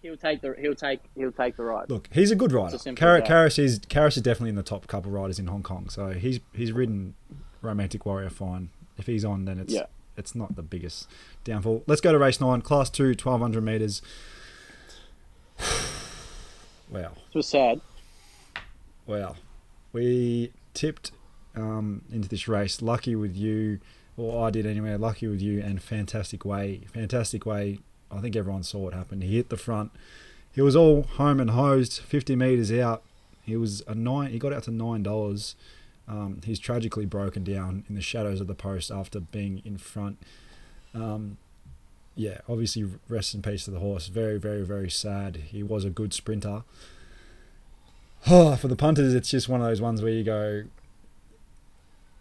S4: He'll take the he'll take he'll take the ride.
S3: Look, he's a good rider.
S4: It's as simple
S3: Kar-
S4: as that.
S3: Karis is Karis is definitely in the top couple riders in Hong Kong. So he's he's ridden Romantic Warrior fine. If he's on, then it's
S4: Yeah.
S3: it's not the biggest downfall. Let's go to race nine, class two, 1200 meters. wow.
S4: It was sad.
S3: Well, we tipped um, into this race. Lucky with you, or I did anyway. Lucky with you, and fantastic way. Fantastic way. I think everyone saw what happened. He hit the front. He was all home and hosed. Fifty meters out. He was a nine. He got out to nine dollars. Um, he's tragically broken down in the shadows of the post after being in front. Um, yeah, obviously, rest in peace to the horse. Very, very, very sad. He was a good sprinter. Oh, for the punters, it's just one of those ones where you go,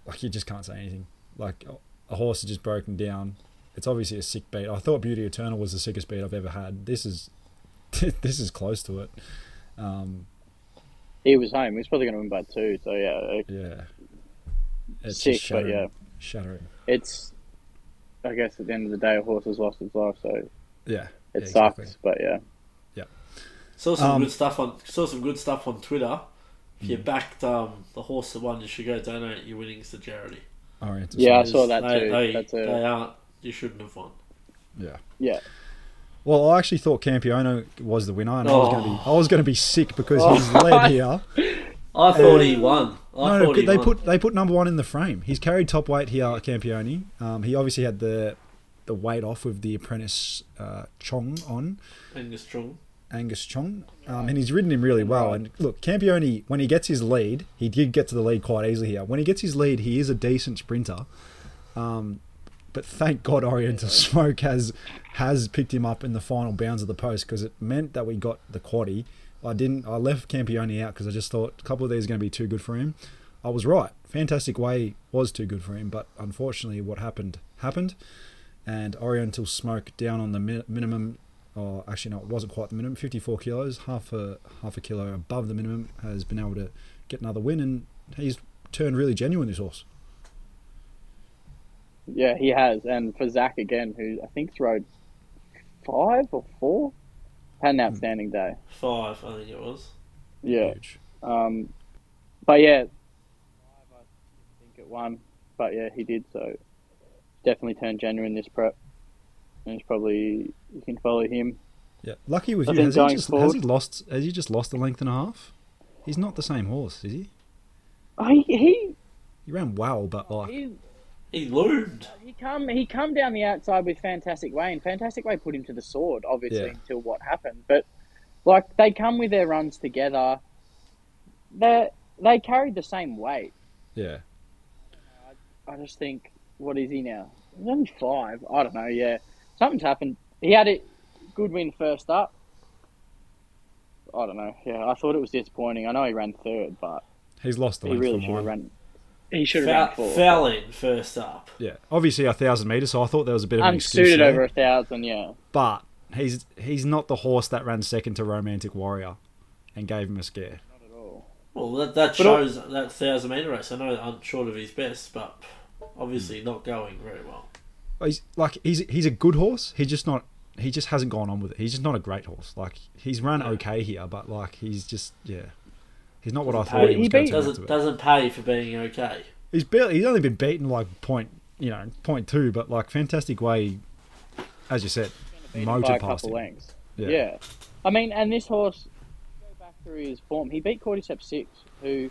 S3: like you just can't say anything. Like a horse is just broken down. It's obviously a sick beat. I thought Beauty Eternal was the sickest beat I've ever had. This is, this is close to it. Um,
S4: He was home. He was probably going to win by two. So yeah,
S3: yeah, it's
S4: sick. But
S3: shattering.
S4: yeah,
S3: shattering.
S4: it's. I guess at the end of the day, a horse has lost its life, so
S3: Yeah,
S4: it
S3: yeah,
S4: sucks.
S3: exactly.
S4: But yeah,
S5: Saw some
S3: Um,
S5: good stuff on saw some good stuff on Twitter. If you backed um, the horse that won, you should go donate your winnings to charity.
S3: Oriental
S4: Yeah, I saw that
S5: they,
S4: too.
S5: They,
S4: That's a-
S5: they aren't. You shouldn't have won.
S3: Yeah.
S4: yeah.
S3: Well, I actually thought Campione was the winner, and I was going to be
S5: Oh.
S3: I was going to be sick because
S4: Oh.
S3: he's led here.
S5: I thought he won. I
S3: no, no,
S5: he
S3: they
S5: won.
S3: put they put number one in the frame. He's carried top weight here at Campione. Um, he obviously had the the weight off with the apprentice uh, Chung on
S5: Angus Chung.
S3: Angus Chung, um, and he's ridden him really well. And look, Campione when he gets his lead, he did get to the lead quite easily here. When he gets his lead, he is a decent sprinter. Um, but thank God Oriental Smoke has has picked him up in the final bounds of the post because it meant that we got the quaddy. I didn't. I left Campione out because I just thought a couple of these are going to be too good for him. I was right. Fantastic Way was too good for him, but unfortunately, what happened happened, and Oriental Smoke down on the mi- minimum. Or actually, no, it wasn't quite the minimum. Fifty-four kilos, half a half a kilo above the minimum, has been able to get another win, and he's turned really genuine. This horse.
S4: Yeah, he has. And for Zac again, who I think rode five or four, had
S3: Hmm.
S4: an outstanding day.
S5: Five, I think it was.
S4: Yeah.
S3: Huge.
S4: Um, but yeah, I think it won. But yeah, he did. So definitely turned genuine this prep. And it's probably you can follow him.
S3: Yeah, lucky with
S4: I
S3: you.
S4: think
S3: Has he
S4: going
S3: just has he lost? Has he just lost a length and a half? He's not the same horse, is he?
S4: Oh, he he
S3: He ran well, but like
S4: he,
S5: He loomed.
S4: he come he come down the outside with Fantastic Way, and Fantastic Way put him to the sword, obviously,
S3: Yeah.
S4: until what happened. But like they come with their runs together. They they carried the same weight.
S3: yeah,
S4: I just think, what is he now? He's only five. I don't know. Yeah, something's happened. He had a good win first up. I don't know. Yeah, I thought it was disappointing. I know he ran third, but
S3: he's lost the
S4: he really should have ran. He should have
S5: Fell,
S4: ran four.
S5: fell in first up.
S3: Yeah, obviously a thousand meters, so I thought there was a bit of an excuse
S4: Unsuited over a thousand. Yeah,
S3: But he's he's not the horse that ran second to Romantic Warrior, and gave him a scare.
S4: not at all.
S5: Well, that, that
S4: But al-
S5: shows that thousand meter race. I know I'm short of his best, but obviously hmm. not going very well.
S3: He's like he's he's a good horse. He's just not. He just hasn't gone on with it. He's just not a great horse. Like he's run okay here, but like he's just yeah. He's not what I
S5: Doesn't
S3: thought
S5: pay.
S3: he was
S4: He
S3: going to turn
S5: Doesn't
S3: into.
S5: doesn't pay for being okay.
S3: He's barely. He's only been beaten like point. You know, point two, but like fantastic way. As you said,
S4: Beat him by
S3: motor
S4: a
S3: past
S4: couple
S3: him.
S4: lengths.
S3: Yeah.
S4: Yeah. I mean, and this horse, go back through his form. He beat Cordyceps six, who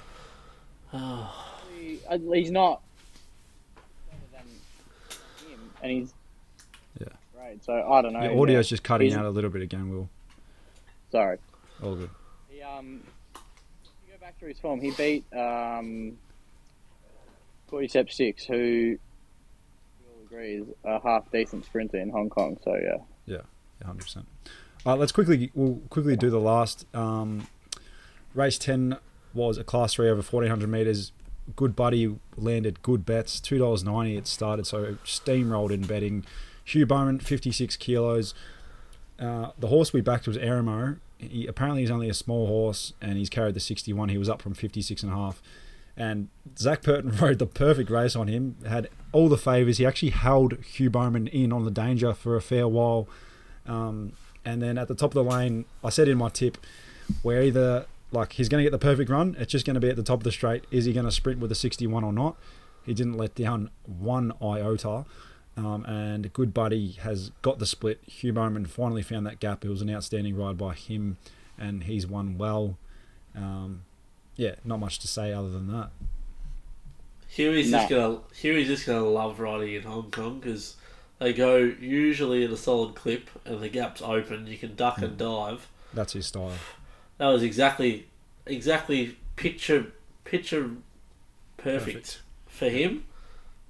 S4: he, uh, he's not better than him, and he's
S3: Yeah.
S4: great. So I don't know.
S3: Your audio's
S4: yeah.
S3: just cutting
S4: He's-
S3: out a little bit again. Will
S4: Sorry.
S3: all good.
S4: He um, through his form, he beat um, Cordyceps six, who we all agree is a half decent sprinter in Hong Kong. So yeah.
S3: yeah, hundred percent. Let's quickly we'll quickly do the last um, race. Ten was a class three over fourteen hundred meters. Good Buddy landed good bets. Two dollars ninety it started, so steamrolled in betting. Hugh Bowman, fifty six kilos. Uh, the horse we backed was Eremo. He, apparently he's only a small horse and he's carried the 61. He was up from 56 and a half. And Zac Purton rode the perfect race on him, had all the favours. He actually held Hugh Bowman in on the danger for a fair while. Um, and then at the top of the lane, I said in my tip, where either like he's going to get the perfect run, it's just going to be at the top of the straight. Is he going to sprint with a 61 or not? He didn't let down one iota. Um, and a Good Buddy has got the split. Hugh Bowman finally found that gap. It was an outstanding ride by him, and he's won well. Um, yeah, not much to say other than that.
S5: Huey's
S4: Nah.
S5: just gonna Huey's just gonna love riding in Hong Kong because they go usually in a solid clip and the gap's open. You can duck and dive.
S3: That's his style.
S5: That was exactly exactly picture picture perfect,
S3: Perfect.
S5: for him.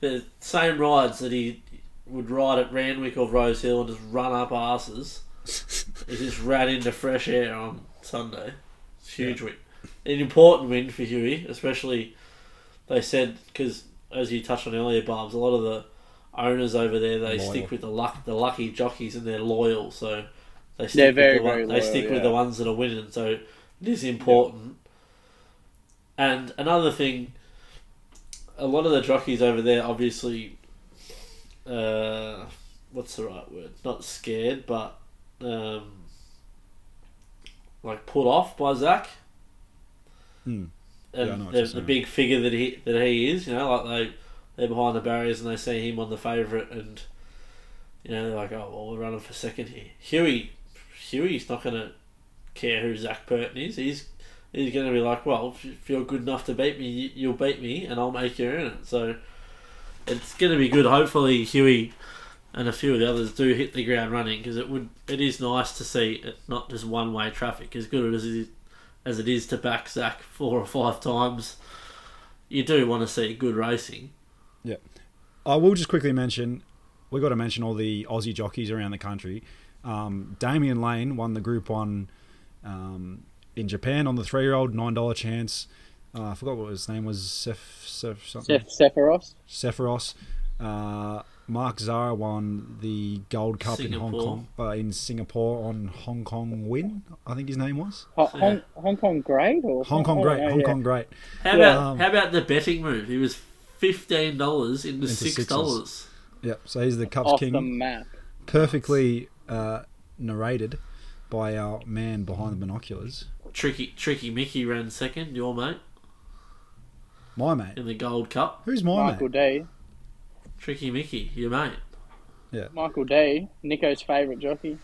S5: The same rides that he would ride at Randwick or Rose Hill and just run up asses. he just ran into fresh air on Sunday. It's huge win. An important win for Huey, especially they said because as you touched on earlier, Barbs, a lot of the owners over there they
S3: Loyal.
S5: stick with the luck the lucky jockeys and they're loyal, so they stick
S4: They're
S5: with
S4: very,
S5: the one-
S4: very
S5: they
S4: loyal,
S5: stick with the ones that are winning. So it is important. And another thing, a lot of the jockeys over there obviously, uh, what's the right word? Not scared, but um, like put off by Zac.
S3: Hmm.
S5: And
S3: Yeah, I know what
S5: the, the big figure that he that he is, you know, like they they're behind the barriers and they see him on the favourite, and you know they're like, oh well, we're running for second here. Huey, Huey's not gonna care who Zac Purton is. He's he's gonna be like, well, if you're good enough to beat me, you'll beat me, and I'll make you earn it. So it's gonna be good. Hopefully, Huey and a few of the others do hit the ground running because it would it is nice to see it not just one way traffic as good as it is as it is to back Zac four or five times. You do want to see good racing.
S3: Yeah, I will just quickly mention we've got to mention all the Aussie jockeys around the country. Um, Damian Lane won the Group One um, in Japan on the three-year-old nine dollar chance. Uh, I forgot what his name was. Sef, Sef something.
S4: Seth Sephiroth.
S3: Sephiros. Uh, Mark Zara won the Gold Cup in Hong
S5: Singapore.
S3: Kong, uh, in Singapore on Hong Kong Win. I think his name was
S4: Ho- Hong, Hong Kong Great or
S3: Hong Kong
S4: I don't
S3: Great. Hong. Kong Great.
S5: How
S4: Yeah.
S5: about
S3: Um,
S5: how about the betting move? He was fifteen dollars into,
S3: Into
S5: six
S3: sixes.
S5: dollars.
S3: Yep. So he's the Cups
S4: off
S3: King.
S4: the map.
S3: perfectly uh, narrated by our man behind the binoculars,
S5: Tricky Tricky Mickey ran second. Your mate
S3: my mate.
S5: in the Gold Cup.
S3: Who's my mate?
S4: Michael
S3: mate?
S4: D.
S5: Tricky Mickey, your mate. Yeah.
S4: Michael D. Nico's favourite jockey.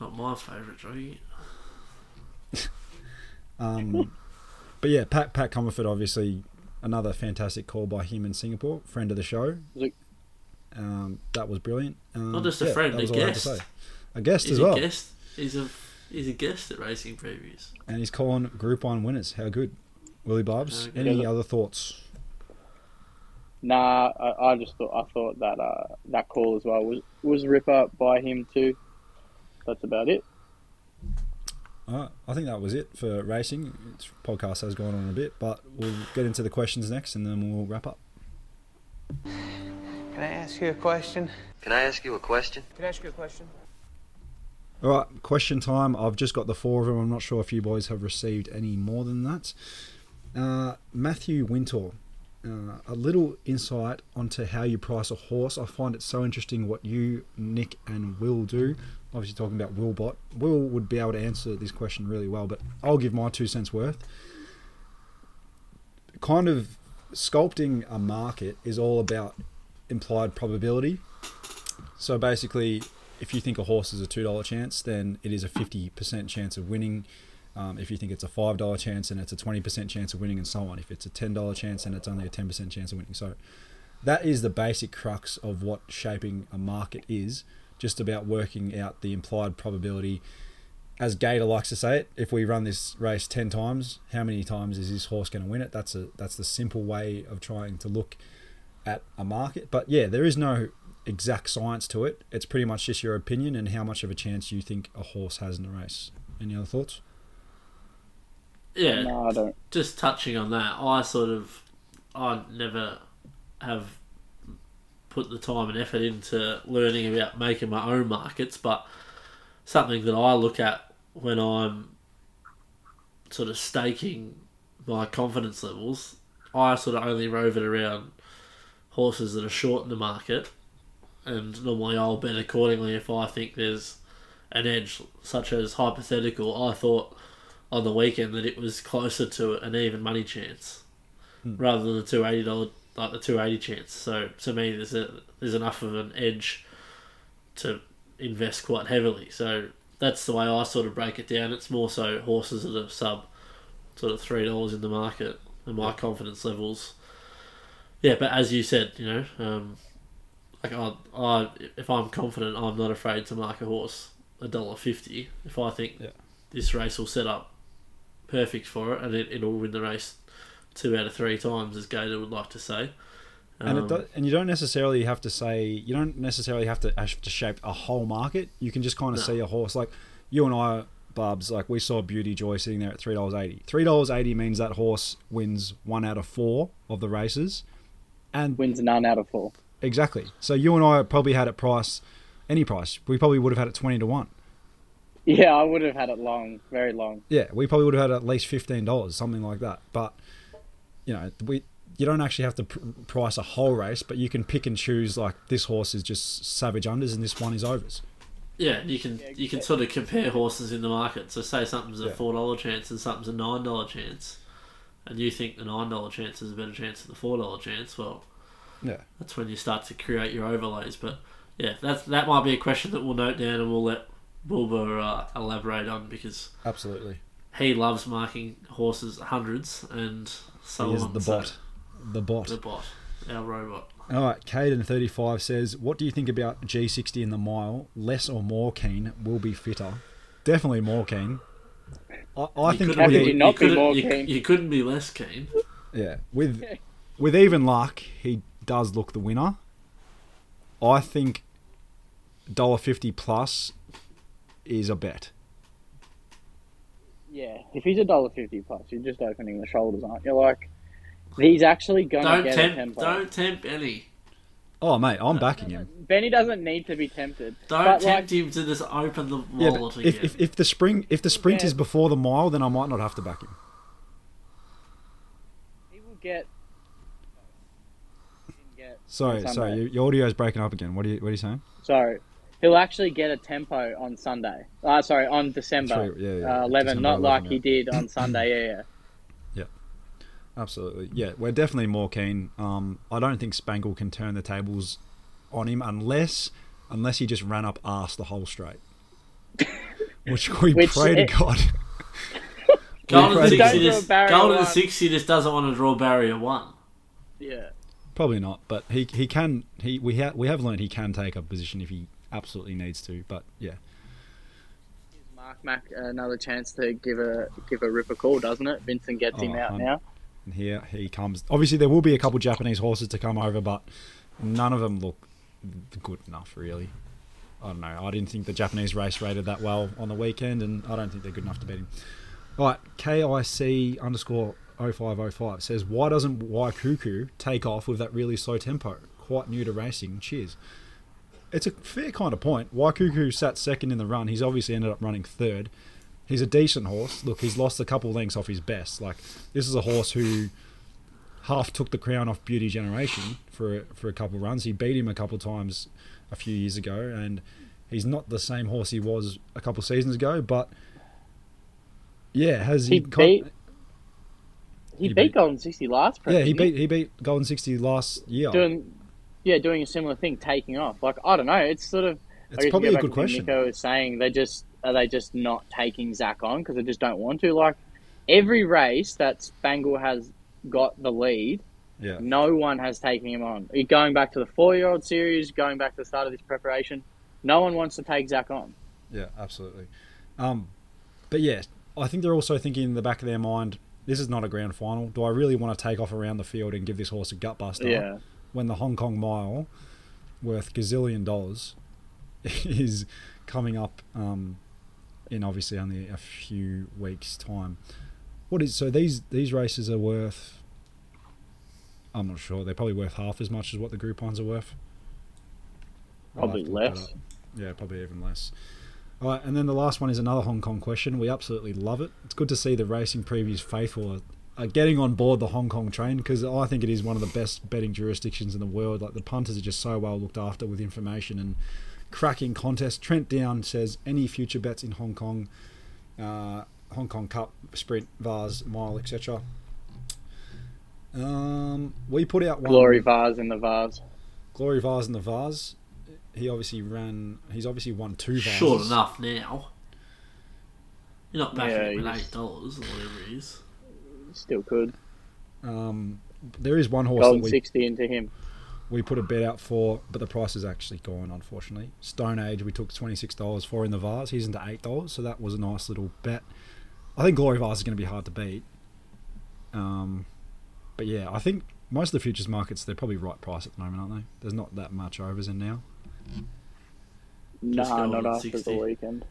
S5: Not my favourite jockey.
S3: Um, but yeah, Pat Pat Comerford, obviously another fantastic call by him in Singapore, friend of the show.
S4: Was
S3: Um, that was brilliant. Um,
S5: Not just a
S3: yeah,
S5: friend,
S3: that
S5: a
S3: was all I had to
S5: guest.
S3: say. A guest
S5: He's
S3: as
S5: a
S3: well,
S5: guest. He's a he's a guest at Racing Previews.
S3: and he's calling Group One winners. How good, Willie Barbs?
S5: How good.
S3: Any
S4: Yeah.
S3: other thoughts?
S4: Nah, I, I just thought I thought that uh, that call as well was was rip up by him too. That's about it.
S3: All right, I think that was it for racing. This podcast has gone on a bit, but we'll get into the questions next, and then we'll wrap up.
S6: Can I ask you a question?
S7: Can I ask you a question?
S6: Can I ask you a question?
S3: All right, question time. I've just got the four of them. I'm not sure if you boys have received any more than that. Uh, Matthew Wintor, uh, a little insight onto how you price a horse. I find it so interesting what you, Nick, and Will do. Obviously, talking about Willbot. Will would be able to answer this question really well, but I'll give my two cents worth. Kind of sculpting a market is all about implied probability. So basically, if you think a horse is a two dollar chance, then it is a fifty percent chance of winning. Um, if you think it's a five dollar chance, and it's a twenty percent chance of winning, and so on. If it's a ten dollar chance, and it's only a ten percent chance of winning. So that is the basic crux of what shaping a market is. Just about working out the implied probability. As Gator likes to say it, if we run this race ten times, how many times is this horse going to win it? That's a that's the simple way of trying to look at a market. But yeah, there is no exact science to it. It's pretty much just your opinion and how much of a chance you think a horse has in the race. Any other thoughts?
S5: Yeah,
S4: No, uh, I don't.
S5: just touching on that, I sort of, I never have put the time and effort into learning about making my own markets, but something that I look at when I'm sort of staking my confidence levels, I sort of only rove it around horses that are short in the market, and normally I'll bet accordingly if I think there's an edge, such as hypothetical. I thought on the weekend that it was closer to an even money chance rather than the two eighty dollar like the two eighty chance. So to me, there's a there's enough of an edge to invest quite heavily. So that's the way I sort of break it down. It's more so horses that are sub sort of three dollars in the market and my confidence levels. Yeah, but as you said, you know, um, like I, I, if I'm confident, I'm not afraid to mark a horse a dollar fifty. If I think
S3: Yeah.
S5: this race will set up perfect for it and it, it'll win the race two out of three times, as Gator would like to say.
S3: and
S5: Um,
S3: it do, and you don't necessarily have to say you don't necessarily have to have to shape a whole market. You can just kind of
S5: No.
S3: see a horse like you and I, Bubs. Like we saw Beauty Joy sitting there at three dollars eighty. Three dollars eighty means that horse wins one out of four of the races, and
S4: Wins none out of four.
S3: exactly. So you and I probably had it price any price. We probably would have had it twenty to one.
S4: Yeah, I would have had it long, very long.
S3: Yeah, we probably would have had at least fifteen dollars, something like that. But you know, we you don't actually have to pr- price a whole race, but you can pick and choose. Like this horse is just savage unders, and this one is overs.
S5: yeah, you can you can sort of compare horses in the market. So say something's a
S3: Yeah.
S5: four dollar chance and something's a nine dollar chance, and you think the nine dollar chance is a better chance than the four dollar chance. Well,
S3: Yeah,
S5: that's when you start to create your overlays. But yeah, that's that might be a question that we'll note down and we'll let Wilbur uh, elaborate on because
S3: absolutely.
S5: he loves marking horses hundreds and so
S3: he is
S5: on.
S3: the
S5: So-
S3: bot. The bot.
S5: the bot, our robot.
S3: All right, Caden35 says, What do you think about G60 in the mile? Less or more keen will be fitter. Definitely more keen. I, I
S5: You
S3: think
S5: couldn't
S3: with, e-
S4: you not be
S5: couldn't-
S4: more
S5: you,
S4: keen?
S5: you couldn't be less keen.
S3: yeah, with with even luck, he does look the winner. I think $1.50 plus is a bet.
S4: Yeah, if he's a dollar fifty plus, you're just opening the shoulders, aren't you? Like, he's actually going to
S5: Don't
S4: get a tempo.
S5: Don't tempt Benny.
S3: Oh, mate, I'm backing him.
S4: Benny doesn't need to be tempted.
S5: Don't
S4: but
S5: tempt
S4: like,
S5: him to just open the
S3: Yeah,
S5: wallet again.
S3: if, if, if the spring if the sprint
S4: Yeah.
S3: is before the mile, then I might not have to back him.
S4: he will get. get-
S3: Sorry, sorry,
S4: Sunday.
S3: your, your audio's breaking up again. What are you what are you saying?
S4: So he'll actually get a tempo on Sunday. Uh, sorry, on December
S3: Three- yeah, yeah,
S4: uh, 11,
S3: December
S4: not
S3: 11,
S4: like
S3: yeah.
S4: he did on Sunday. Yeah, yeah.
S3: Absolutely. Yeah, we're definitely more keen. Um, I don't think Spangle can turn the tables on him unless unless he just ran up arse the whole straight. Which we
S4: Which
S3: pray
S4: it-
S3: to God.
S5: Golden
S3: Don't
S5: Sixty,
S4: do
S5: just, Golden
S4: one.
S5: Sixty just doesn't want to draw barrier one.
S4: Yeah.
S3: Probably not, but he he can he we have we have learned he can take a position if he absolutely needs to. But yeah,
S4: Mark Mack another chance to give a give a rip a call, doesn't it? Vincent gets him
S3: Oh,
S4: out
S3: hun-
S4: now.
S3: and here he comes. Obviously, there will be a couple Japanese horses to come over, but none of them look good enough, really. I don't know. I didn't think the Japanese race rated that well on the weekend, and I don't think they're good enough to beat him. All right, KIC underscore 0505 says, Why doesn't Waikuku take off with that really slow tempo? Quite new to racing. Cheers. It's a fair kind of point. Waikuku sat second in the run. He's obviously ended up running third. He's a decent horse. Look, he's lost a couple lengths off his best. Like, this is a horse who half took the crown off Beauty Generation for for a couple runs. He beat him a couple times a few years ago, and he's not the same horse he was a couple seasons ago. But yeah, has he?
S4: He
S3: con-
S4: beat- He,
S3: He
S4: beat,
S3: beat-
S4: Golden Sixty last.
S3: yeah, he beat he beat Golden Sixty last year.
S4: doing yeah doing a similar thing, taking off. Like I don't know, it's sort of.
S3: It's probably a good
S4: back to what
S3: question.
S4: Nico was saying they just are they just not taking Zac on because they just don't want to. Like every race that Spangle has got the lead,
S3: Yeah,
S4: no one has taken him on. Going back to the four-year-old series, going back to the start of this preparation, no one wants to take Zac on.
S3: yeah, absolutely. Um, but yeah, I think they're also thinking in the back of their mind, this is not a grand final. Do I really want to take off around the field and give this horse a gut buster?
S4: Yeah,
S3: when the Hong Kong mile, worth gazillion dollars, is coming up um, in obviously only a few weeks' time. what is so these these races are worth? I'm not sure. They're probably worth half as much as what the Group Ones are worth.
S4: Probably
S3: to look that
S4: less.
S3: Yeah, probably even less. All right, and then the last one is another Hong Kong question. We absolutely love it. It's good to see the racing previews faithful are, are getting on board the Hong Kong train because I think it is one of the best betting jurisdictions in the world. Like the punters are just so well looked after with information and cracking contests. Trent Down says any future bets in Hong Kong, uh, Hong Kong Cup, Sprint, Vase, Mile, etc. Um, we put out one
S4: Glory vase in the vase.
S3: Glory Vase in the Vase. He obviously ran. He's obviously won two Vases.
S5: Short enough now. You're not backing
S4: Yeah,
S5: it with eight dollars or whatever it is.
S4: Still could.
S3: Um, there is one horse
S4: Golden
S3: that we,
S4: 60 into him.
S3: we put a bet out for, but the price is actually gone, unfortunately. Stone Age, we took $26 for in the Vase. He's into $8, so that was a nice little bet. I think Glory Vase is going to be hard to beat. Um, but yeah, I think most of the futures markets, they're probably right price at the moment, aren't they? There's not that much overs in now.
S4: Nah,
S5: Golden
S4: not after
S5: 60.
S4: the weekend.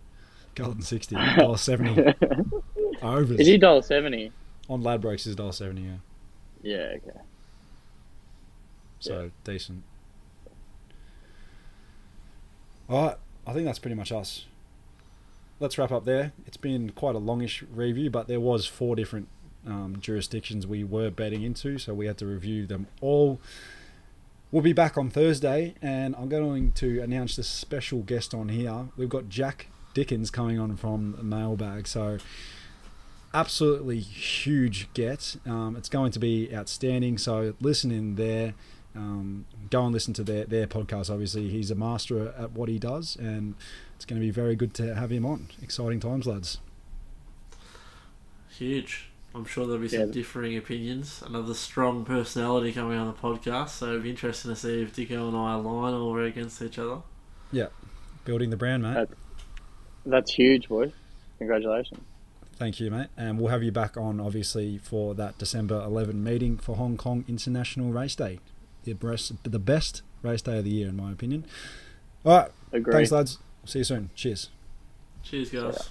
S3: Golden 60, $1.70 overs.
S4: Is he dollar seventy?
S3: On Ladbrokes is $1.70, yeah.
S4: Yeah, okay.
S3: So decent. All right, I think that's pretty much us. Let's wrap up there. It's been quite a longish review, but there was four different um, jurisdictions we were betting into, so we had to review them all. We'll be back on Thursday, and I'm going to announce the special guest on here. We've got Jack Dickens coming on from Mailbag, so absolutely huge get. Um, it's going to be outstanding. So listen in there. Um, go and listen to their, their podcast. Obviously, he's a master at what he does, and it's going to be very good to have him on. Exciting times, lads.
S5: Huge. I'm sure there'll be some
S4: Yeah.
S5: differing opinions. Another strong personality coming on the podcast, so it'll be interesting to see if Dicko and I align or we're against each other.
S3: Yeah, building the brand, mate.
S4: Uh, That's huge, boy. Congratulations.
S3: Thank you, mate. And we'll have you back on, obviously, for that December 11 meeting for Hong Kong International Race Day. The best, the best race day of the year, in my opinion. All right.
S4: Agree.
S3: Thanks, lads. See you soon. Cheers.
S5: Cheers, guys.